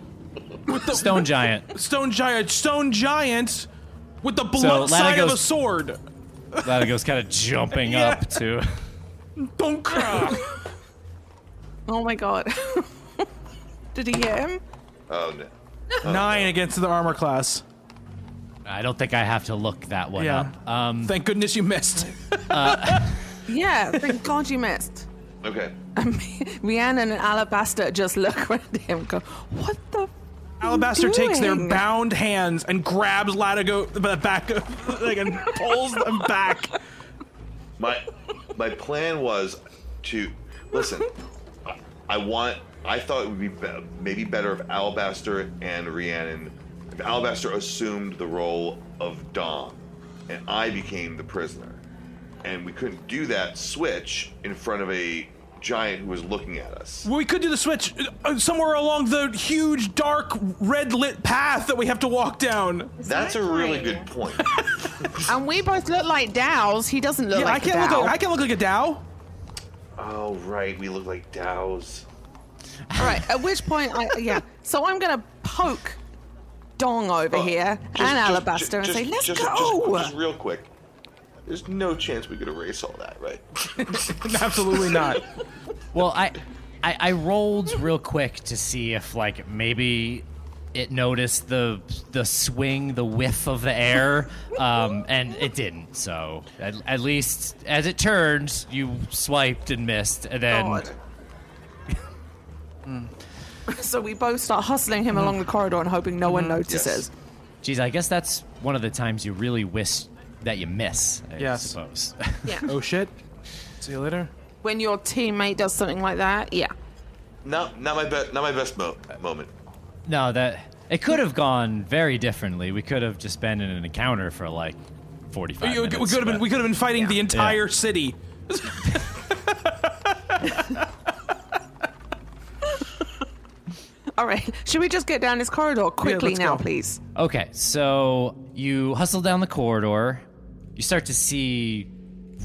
with the Stone giant. stone giant, stone giant with the So, blunt Lana side of goes- a sword. Latigo's kind of jumping Yeah. up to. Bonk. Oh my god. Did he hit him? Oh no. Nine against the armor class. I don't think I have to look that one Yeah. up. Um, Thank goodness you missed. Yeah, thank god you missed. Okay. Rhiannon and Alabaster just look around him and go, What the f- Alabaster you takes their bound hands and grabs Latigo the back of like and pulls them back. My my plan was to listen. I, I want. I thought it would be, be maybe better if Alabaster and Rhiannon, if Alabaster assumed the role of Dom, and I became the prisoner, and we couldn't do that switch in front of a giant who was looking at us. We could do the switch uh, somewhere along the huge, dark, red lit path that we have to walk down. That's a really good point. And we both look like Daos. He doesn't look Yeah, I like can't a look. Like, I can't look like a Dao. oh right, we look like Daos. All right. At which point, I yeah. So I'm gonna poke Dong over Oh, here just- and just- Alabaster and just- say, "Let's just- go." Just, just real quick. There's no chance we could erase all that, right? Absolutely not. well, I, I I rolled real quick to see if like maybe it noticed the the swing, the whiff of the air, um, and it didn't. So at, at least as it turned, you swiped and missed, and then God. so we both start hustling him along the corridor and hoping no one notices. geez, I guess that's one of the times you really wish that you miss. I Yes. suppose. Yeah. Oh shit. See you later. When your teammate does something like that, yeah. No, not my best not my best mo- moment. No, that it could have gone very differently. We could have just been in an encounter for like forty-five We, we minutes. could have been. but- We could have been fighting the entire city. All right. Should we just get down this corridor quickly let's now, go. please? Okay, so you hustle down the corridor. You start to see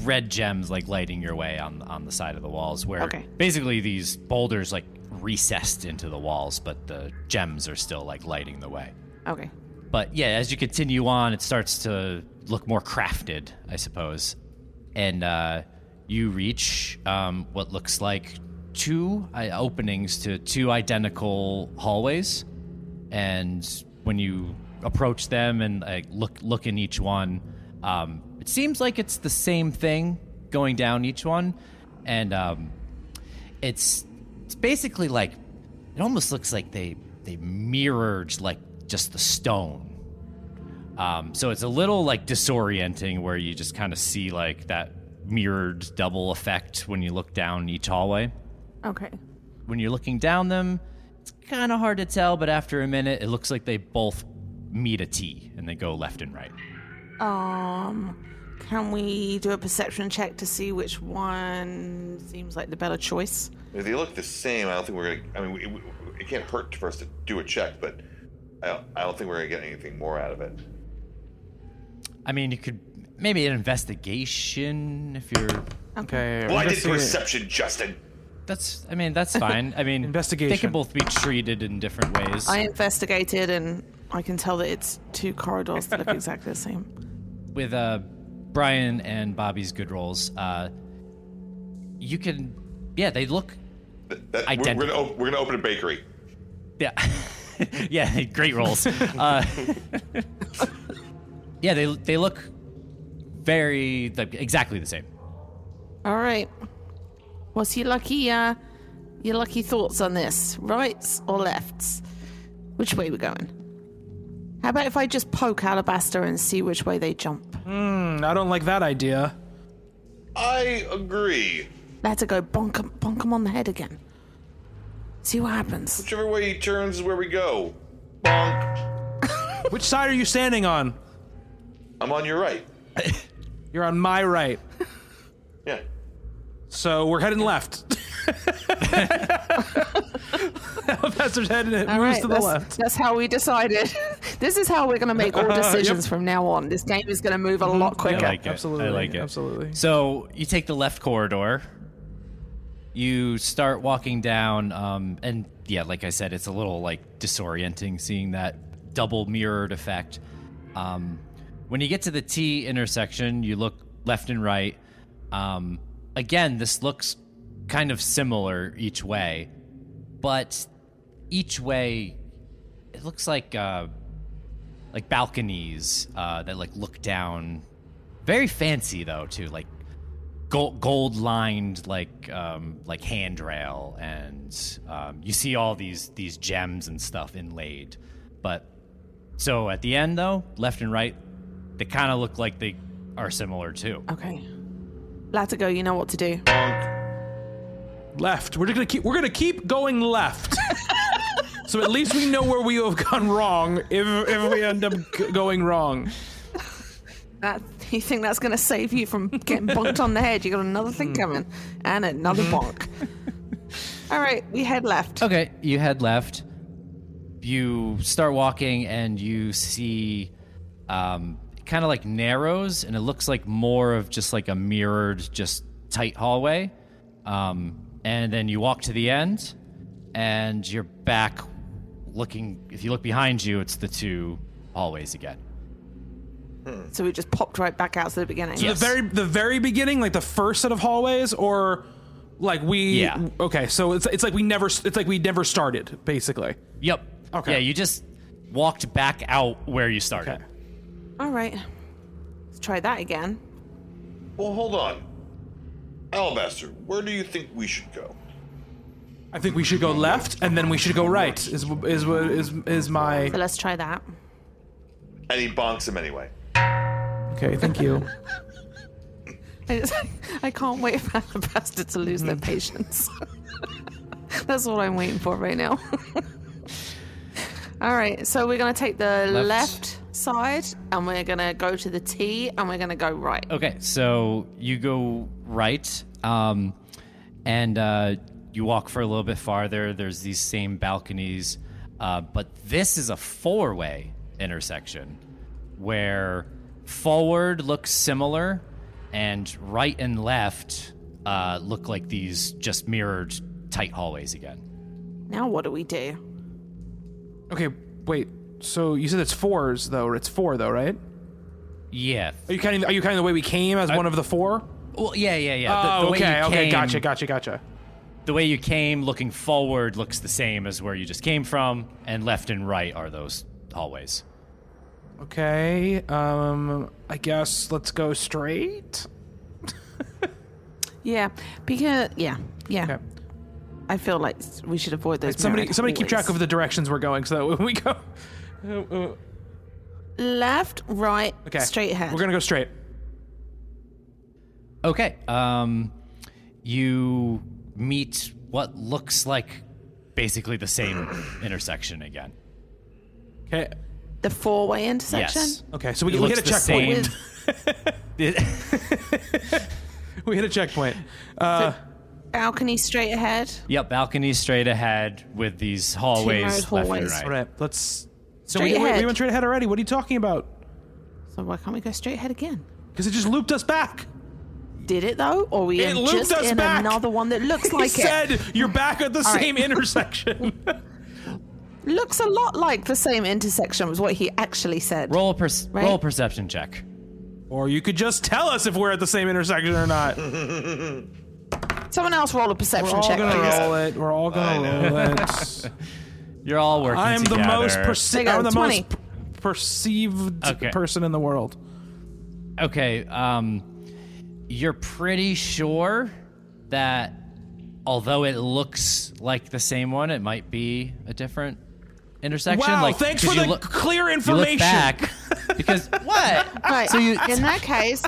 red gems like lighting your way on on the side of the walls, where Okay. basically these boulders like recessed into the walls, but the gems are still like lighting the way. Okay. But yeah, as you continue on, it starts to look more crafted, I suppose. And uh, you reach um, what looks like two uh, openings to two identical hallways, and when you approach them and like, look look in each one, um, it seems like it's the same thing going down each one, and um, it's it's basically like it almost looks like they they mirrored like just the stone. Um, so it's a little like disorienting where you just kind of see like that mirrored double effect when you look down each hallway. Okay. When you're looking down them, it's kind of hard to tell, but after a minute, it looks like they both meet a T and they go left and right. Um, can we do a perception check to see which one seems like the better choice? If they look the same, I don't think we're gonna. I mean, we, we, it can't hurt for us to do a check, but I don't, I don't think we're gonna get anything more out of it. I mean, you could maybe an investigation if you're. Okay. Well, I did the investigate- reception, Justin. That's. I mean, that's fine. I mean, investigation. They Investigation. can both be treated in different ways. I investigated and I can tell that it's two corridors that look exactly the same. With uh, Brian and Bobby's good rolls, uh, you can, yeah, they look, That, that, we're, we're, gonna, op- we're gonna open a bakery. yeah, yeah, great rolls. Uh, yeah, they they look very like exactly the same. All right. What's your lucky, uh, your lucky thoughts on this? Rights or lefts? Which way we going? How about if I just poke Alabaster and see which way they jump? Hmm, I don't like that idea. I agree. Let her go bonk him on the head again. See what happens. Whichever way he turns is where we go. Bonk. Which side are you standing on? I'm on your right. You're on my right. Yeah. So we're heading left. Alabaster's heading it All moves right, to the that's, left. that's how we decided. this is how we're going to make all decisions from now on. This game is going to move a lot I quicker. like it. Absolutely, I like it. absolutely. So you take the left corridor. You start walking down, um, and yeah, like I said, it's a little like disorienting seeing that double mirrored effect. Um, when you get to the T intersection, you look left and right. Um, again, this looks kind of similar each way, but each way it looks like uh, like balconies uh, that like look down. Very fancy though too, like gold, gold lined like um, like handrail, and um, you see all these these gems and stuff inlaid. But so at the end though, left and right, they kind of look like they are similar too. Okay. Latigo, you know what to do. Left. We're just gonna keep. We're gonna keep going left. so at least we know where we have gone wrong. If if we end up g- going wrong. That you think that's going to save you from getting bonked on the head? You got another thing coming, and another bonk. All right, we head left. Okay, you head left. You start walking, and you see um, kind of like narrows, and it looks like more of just like a mirrored, just tight hallway. Um, and then you walk to the end, and you're back looking. If you look behind you, it's the two hallways again. Hmm. So we just popped right back out to the beginning. Yes. The very the very beginning, like the first set of hallways, or like we. Yeah. Okay, so it's it's like we never it's like we never started basically. Yep. Okay. Yeah, you just walked back out where you started. Okay. All right, let's try that again. Well, hold on. Alabaster, where do you think we should go? I think we should go left and then we should go right. Is is what is is my So let's try that. And he bonks him anyway. okay? Thank you. I, just, I can't wait for Alabaster to lose their mm-hmm. patience. That's what I'm waiting for right now. All right, so we're gonna take the Left. left, side, and we're gonna go to the T, and we're gonna go right. Okay, so you go right, um, and uh, you walk for a little bit farther. There's these same balconies, uh, but this is a four way intersection where forward looks similar, and right and left uh, look like these just mirrored tight hallways again. Now what do we do? Okay, wait. So you said it's fours though. It's four though, right? Yeah. Are you counting? Are you counting the way we came as one of the four? Well, yeah, yeah, yeah. The, Oh, the way okay, you okay, came, gotcha, gotcha, gotcha. The way you came, looking forward, looks the same as where you just came from, and left and right are those hallways. Okay, um, I guess let's go straight. Yeah, because yeah, yeah. Okay. I feel like we should avoid those. Somebody, mirrored somebody keep track of the directions we're going, so that when we go. Left, right, Okay, straight ahead. We're gonna go straight. Okay. Um, you meet what looks like basically the same intersection again. Okay. the four-way intersection. Yes. Okay, so we, It we hit a checkpoint. We hit a checkpoint. Uh, Balcony straight ahead. yep, balcony straight ahead with these hallways, mirrored left and right. all right, let's. So Straight we, we, ahead. we went straight ahead already. What are you talking about? So why can't we go straight ahead again? Because it just looped us back. Did it though, or we It looped just us in back. another one that looks He like it? said you're back at the right. same intersection. Looks a lot like the same intersection was what he actually said. Roll a per- Right? roll a perception check. or you could just tell us if we're at the same intersection or not. Someone else roll a perception We're perception all check, gonna roll it. We're all gonna roll it. You're all working I am the together. most perce- I'm the 20. most p- perceived Okay. person in the world. Okay, um, you're pretty sure that although it looks like the same one, it might be a different intersection. Wow, like, thanks 'cause for you the look- clear You look information. back because what? Right. So you in that case,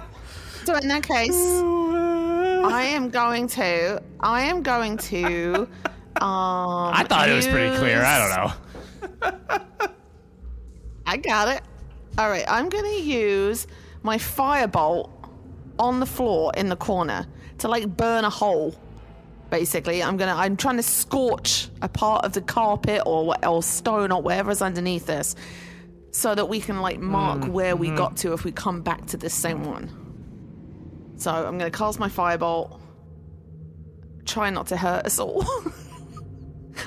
so in that case, I am going to, I am going to. Um, I thought it was pretty clear. I don't know. I got it. All right, I'm going to use my firebolt on the floor in the corner to like burn a hole. Basically, I'm gonna. I'm trying to scorch a part of the carpet or what, or stone or whatever's underneath this, so that we can like mark where we got to if we come back to this same one. So I'm gonna cast my firebolt. Try not to hurt us all.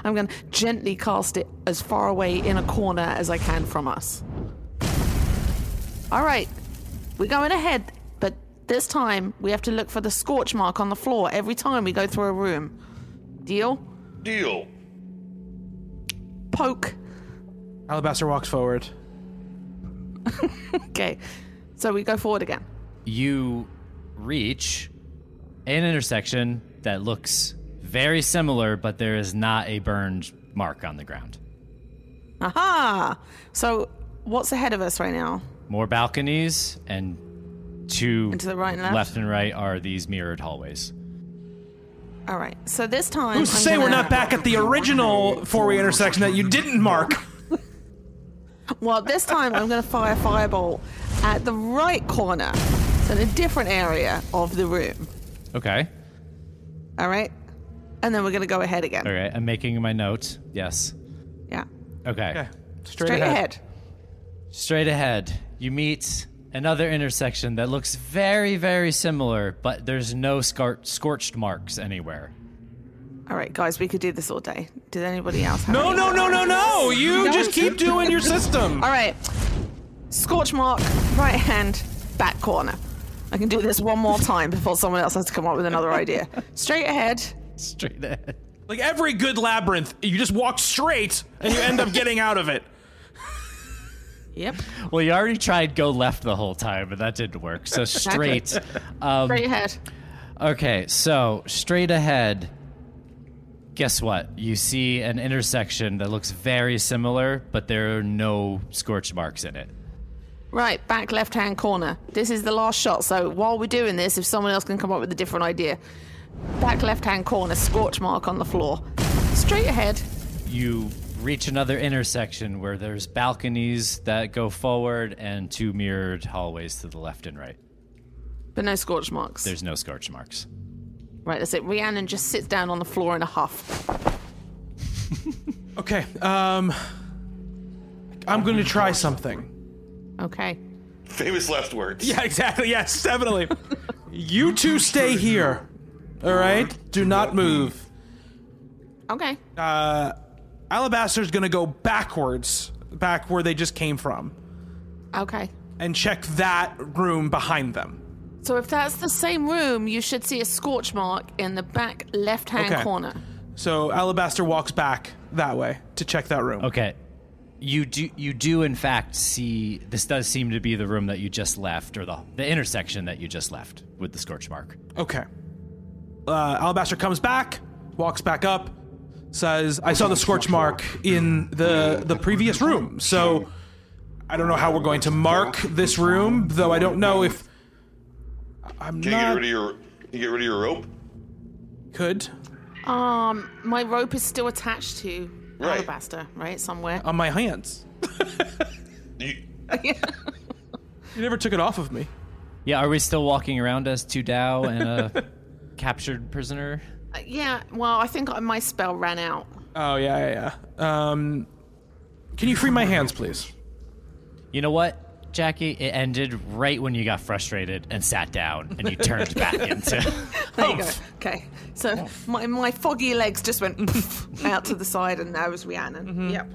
I'm gonna gently cast it as far away in a corner as I can from us. All right, we're going ahead, but this time we have to look for the scorch mark on the floor every time we go through a room. Deal? Deal. Poke. Alabaster walks forward. Okay, so we go forward again. You reach an intersection that looks very similar, but there is not a burned mark on the ground. Aha! So what's ahead of us right now? More balconies and two And to the right and left? left and right are these mirrored hallways. All right, so this time. Who's to I'm say we're not back at the original four-way intersection that you didn't mark? Well, this time I'm going to fire firebolt at the right corner, so in a different area of the room. Okay. All right, and then we're going to go ahead again. All right. I'm making my note. Yes. Yeah, Okay. Okay, straight, straight ahead. ahead. Straight ahead, you meet another intersection that looks very, very similar, but there's no scar- scorched marks anywhere. All right, guys, we could do this all day. Did anybody else? Have No, any- no, no, no, no! You No. just keep doing your system. All right, scorch mark, right hand, back corner. I can do this one more time before someone else has to come up with another idea. Straight ahead. Straight ahead. Like every good labyrinth, you just walk straight and you end up getting out of it. Yep. Well, you already tried go left the whole time, but that didn't work. So straight. um, Straight ahead. okay, so straight ahead. Guess what? You see an intersection that looks very similar, but there are no scorch marks in it. Right, back left hand corner. This is the last shot, so while we're doing this, if someone else can come up with a different idea. Back left hand corner, scorch mark on the floor. Straight ahead. You reach another intersection where there's balconies that go forward and two mirrored hallways to the left and right. But no scorch marks. There's no scorch marks. Right, that's it. Rhiannon just sits down on the floor in a huff. Okay, um, I'm going to try something. Okay. Famous last words. Yeah, exactly. Yes, definitely. you two stay here. All right? Do not move. Okay. Uh, Alabaster's going to go backwards, back where they just came from, Okay. and check that room behind them. So if that's the same room, you should see a scorch mark in the back left-hand Okay. corner. So Alabaster walks back that way to check that room. Okay. You do you do in fact see this does seem to be the room that you just left or the the intersection that you just left with the scorch mark. Okay. Uh, Alabaster comes back, walks back up, says, "I saw the scorch mark in the the previous room. So I don't know how we're going to mark this room, though I don't know if I'm Can you get rid of your? Can you get rid of your rope? could Um, my rope is still attached to Right. alabaster, right somewhere. on my hands. You, You never took it off of me. Yeah, are we still walking around as two Dao and a captured prisoner? Uh, yeah. Well, I think my spell ran out. Oh yeah, yeah, yeah. Um, can you free my hands, please? You know what, Jackie? It ended right when you got frustrated and sat down and you turned back into There you go. Okay. So my my foggy legs just went out to the side, and there was Rhiannon. Yep.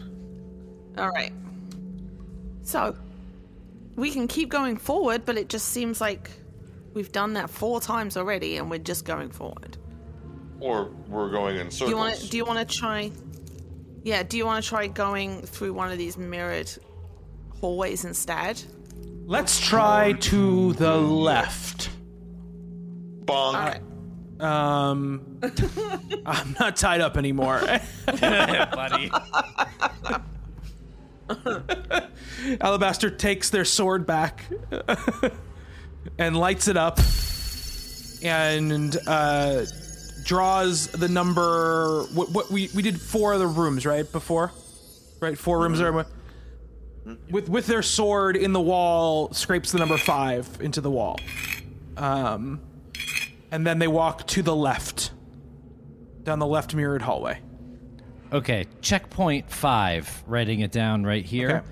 All right. So we can keep going forward, but it just seems like we've done that four times already, and we're just going forward. or we're going in circles. Do you want to? Do you want to try? Yeah. Do you want to try going through one of these mirrored hallways instead? Let's try to the left. Bonk. All right. Um, I'm not tied up anymore. buddy. Alabaster takes their sword back and lights it up and uh, draws the number. What, what we we did four of the rooms right before, right? Four rooms are with with their sword in the wall. Scrapes the number five into the wall, um, and then they walk to the left down the left mirrored hallway. Okay, checkpoint five. Writing it down right here. Okay.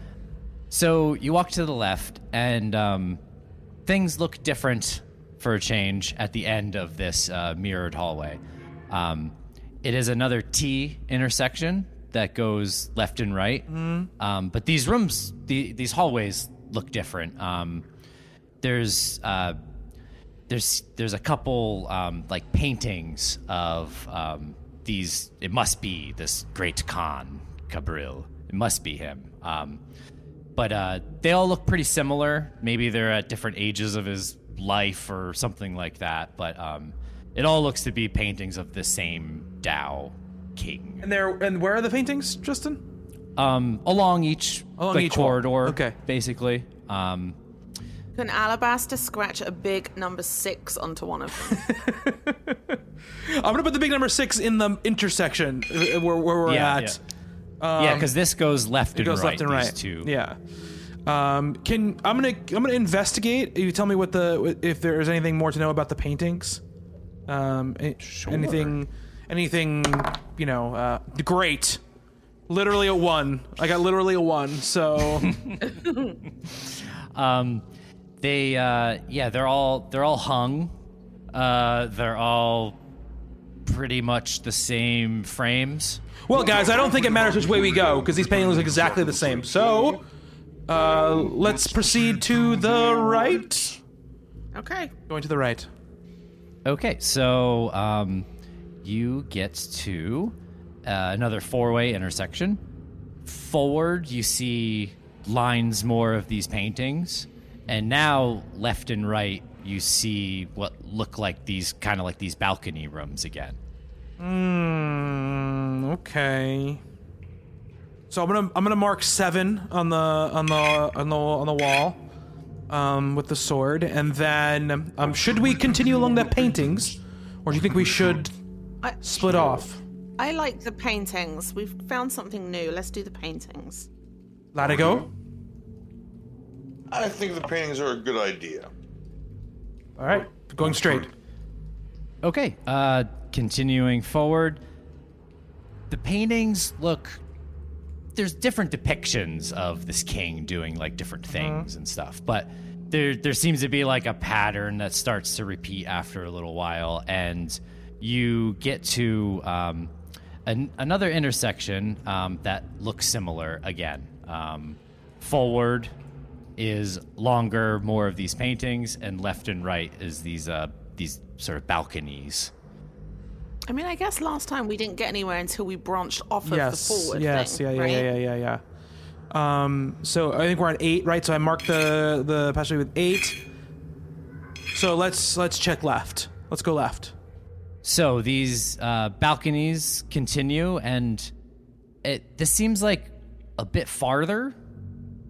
So you walk to the left, and um, things look different for a change at the end of this uh, mirrored hallway. Um, it is another T intersection that goes left and right. Um, but these rooms, the, these hallways look different. Um, there's uh, there's there's a couple um, like paintings of um, these. It must be this great Khan Cabril. It must be him. But uh, they all look pretty similar. Maybe they're at different ages of his life or something like that. But um, it all looks to be paintings of the same Dao king. And there and where are the paintings, Justin? Um, along each Along like, each wall. corridor. Okay. basically. Um, Can Alabaster scratch a big number six onto one of them? I'm gonna put the big number six in the intersection uh, where, where we're Yeah, at. yeah, because this goes left It and goes right. left and these right. Two. Yeah. Um, can I'm gonna I'm gonna investigate. You tell me what the if there's anything more to know about the paintings. Um, a- anything, anything, you know, uh, great. Literally a one. I got literally a one. So Um, they uh, yeah, they're all they're all hung. Uh, they're all pretty much the same frames. Well, guys, I don't think it matters which way we go because these paintings look exactly the same. So, uh, let's proceed to the right. okay. Going to the right. Okay, so um, you get to uh, another four-way intersection. Forward, you see lines more of these paintings, and now left and right, you see what look like these kind of like these balcony rooms again. Hmm. Okay. So I'm gonna I'm gonna mark seven on the on the on the on the wall, um, with the sword, and then um, should we continue along the paintings, or do you think we should I, split off? I like the paintings. We've found something new. Let's do the paintings. Let it go. I think the paintings are a good idea. All right, going straight. Okay, uh, continuing forward. The paintings look. There's different depictions of this king doing like different things and stuff, but there there seems to be like a pattern that starts to repeat after a little while, and you get to um, an, another intersection um, that looks similar again. Um, forward, is longer, more of these paintings, and left and right is these uh, these sort of balconies. I mean, I guess last time we didn't get anywhere until we branched off yes. of the forward yes. thing. yeah. Yeah. right? Yeah. Yeah. Yeah. Yeah. Um. So I think we're on eight, right? So I marked the the passageway with eight. So let's let's check left. Let's go left. So these uh, balconies continue, and it this seems like a bit farther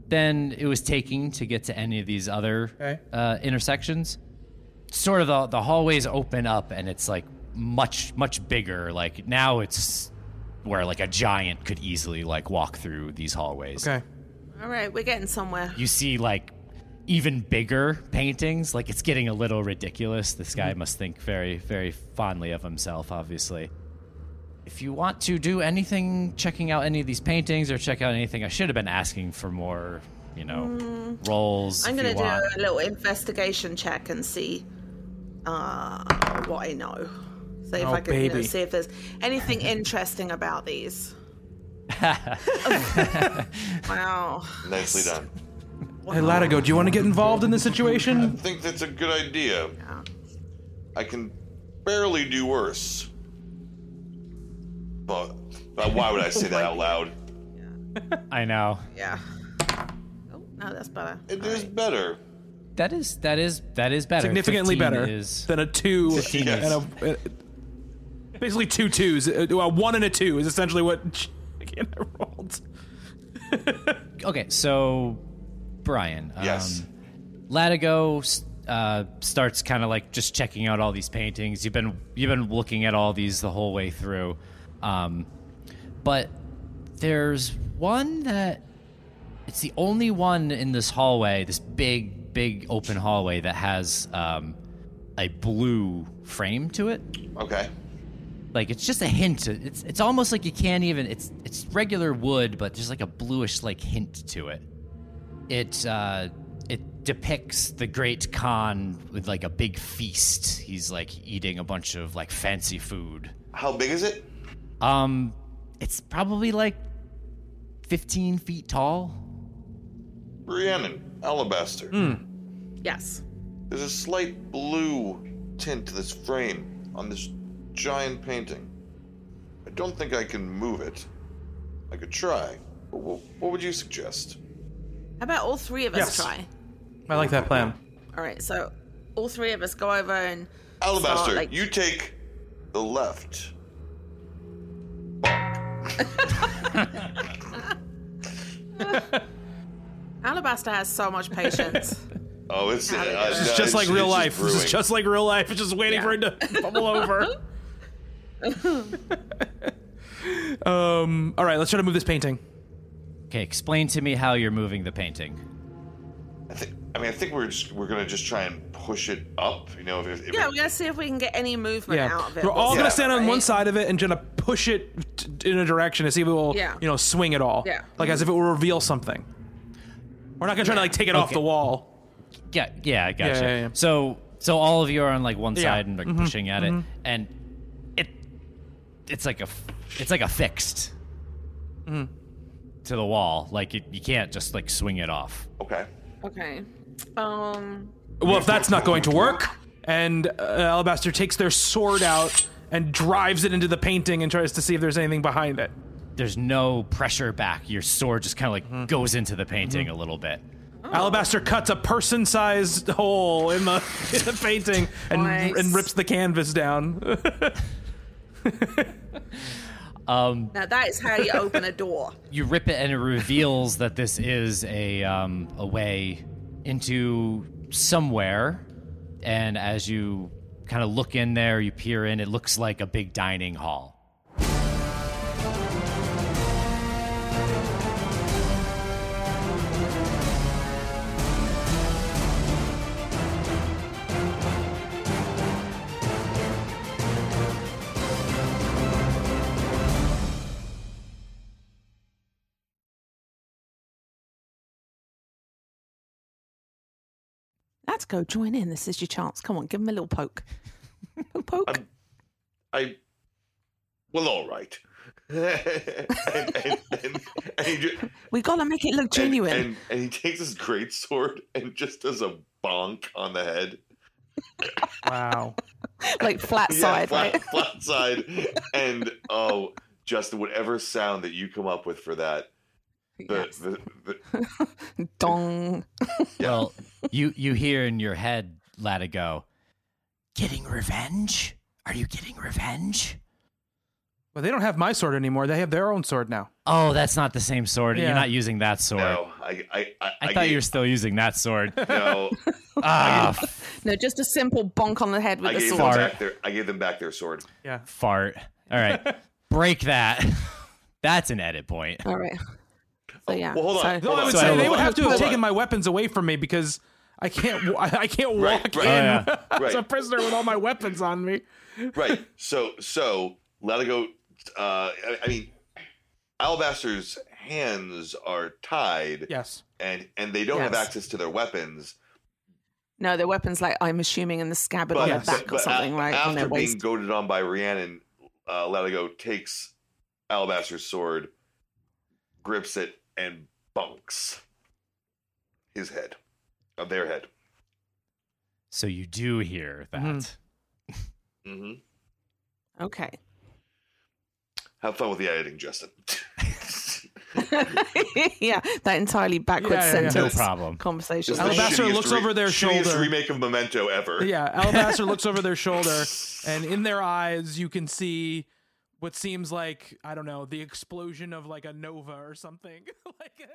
than it was taking to get to any of these other Okay. uh, intersections. Sort of the the hallways open up, and it's like much much bigger. Like now, it's where like a giant could easily like walk through these hallways. Okay. All right, we're getting somewhere. You see like even bigger paintings. Like it's getting a little ridiculous. This guy must think very, very fondly of himself, obviously. If you want to do anything, checking out any of these paintings or check out anything, I should have been asking for more, you know, rolls. Mm. I'm gonna do want. a little investigation check and see uh, what I know. See if Oh, I can you know, see if there's anything interesting about these. wow. Nicely done. Hey, Latigo, do you want to get involved in this situation? I think that's a good idea. Yeah. I can barely do worse. But, but why would I say that out loud? Yeah. I know. Yeah. Oh no, that's better. It is better. That is that is that is better. Significantly better Is, than a two 15 and is- a, basically two twos. Uh, Well, one and a two is essentially what again I rolled. okay, so Brian. Yes. Um, Latigo uh, starts kind of like just checking out all these paintings. You've been you've been looking at all these the whole way through, um, but there's one that it's the only one in this hallway, this big big open hallway that has um, a blue frame to it. Okay. Like it's just a hint. It's it's almost like you can't even. It's it's regular wood, but there's like a bluish like hint to it. It uh, it depicts the Great Khan with like a big feast. He's like eating a bunch of like fancy food. How big is it? Um, it's probably like fifteen feet tall. Rhiannon, alabaster. Yes. There's a slight blue tint to this frame on this giant painting. I don't think I can move it. I could try. But what, what would you suggest? How about all three of us Yes. try? I like that plan. All right, so all three of us go over and Alabaster, start, like, you take the left. Alabaster has so much patience. Oh, it's, uh, It's It's just like real it's life. This is brewing. just like real life. It's just waiting Yeah. for it to bubble over. um. All right. Let's try to move this painting. Okay, explain to me how you're moving the painting. I think. I mean, I think we're just we're gonna just try and push it up. You know, if, if yeah, it, we're gonna see if we can get any movement Yeah. out of it. We're all gonna stand on one side of it and gonna push it t- in a direction to see if it will, Yeah. you know, swing it all. Yeah. Like as if it will reveal something. We're not gonna try to like take it off the wall. Yeah, yeah, I gotcha. Yeah, yeah, yeah. So, so all of you are on like one Yeah. side and like Mhm, pushing at it, and it, it's like a it's like affixed Mm-hmm. to the wall. Like it, you can't just like swing it off. okay. Okay. Um. Well, if that's not going to work, and uh, Alabaster takes their sword out and drives it into the painting and tries to see if there's anything behind it. There's no pressure back. Your sword just kind of like Mm-hmm. goes into the painting a little bit. Alabaster cuts a person-sized hole in the in the painting and Nice. and rips the canvas down. Um, Now that is how you open a door. you rip it and it reveals that this is a um, a way into somewhere and as you kind of look in there you peer in it looks like a big dining hall go join in. This is your chance. Come on, give him a little poke. little poke. I'm- I. Well, all right. and, and, and, and he ju- we We gotta make it look genuine. and and he takes his great sword and just does a bonk on the head. Wow. like flat side, flat, right? flat side. And oh, Justin, whatever sound that you come up with for that, the, Yes. the, the Dong. Well, you you hear in your head, Latigo, Getting revenge? Are you getting revenge? Well, they don't have my sword anymore. They have their own sword now. oh, that's not the same sword. Yeah. You're not using that sword. no, I I I, I, thought gave, you were still using that sword. no. Ah, f- No, just a simple bonk on the head with I the gave them sword. back their I gave them back their sword. Yeah. fart. All right, break that. That's an edit point. All right. So yeah. well, hold on. so- No, Hold I would So say I they would have to have hold taken on. my weapons away from me because I can't. I can't Right, walk right. in Oh, yeah. as a prisoner with all my weapons on me. right. So so Latigo uh I, I mean Alabaster's hands are tied Yes. and and they don't have access to their weapons. no, their weapons, like I'm assuming, in the scabbard But, on Yes. their back or something, a- right? on After their being waist. goaded on by Rhiannon, uh, Latigo takes Alabaster's sword, grips it, and bunks his head, of their head. So you do hear that. Mhm. hmm Okay. Have fun with the editing, Justin. yeah, that entirely backwards Yeah, yeah, yeah. sentence. No problem. Conversation. Just the Alabaster shittiest looks over their shittiest shoulder. remake of Memento ever. Yeah. Alabaster looks over their shoulder, and in their eyes, you can see what seems like I don't know the explosion of like a nova or something. like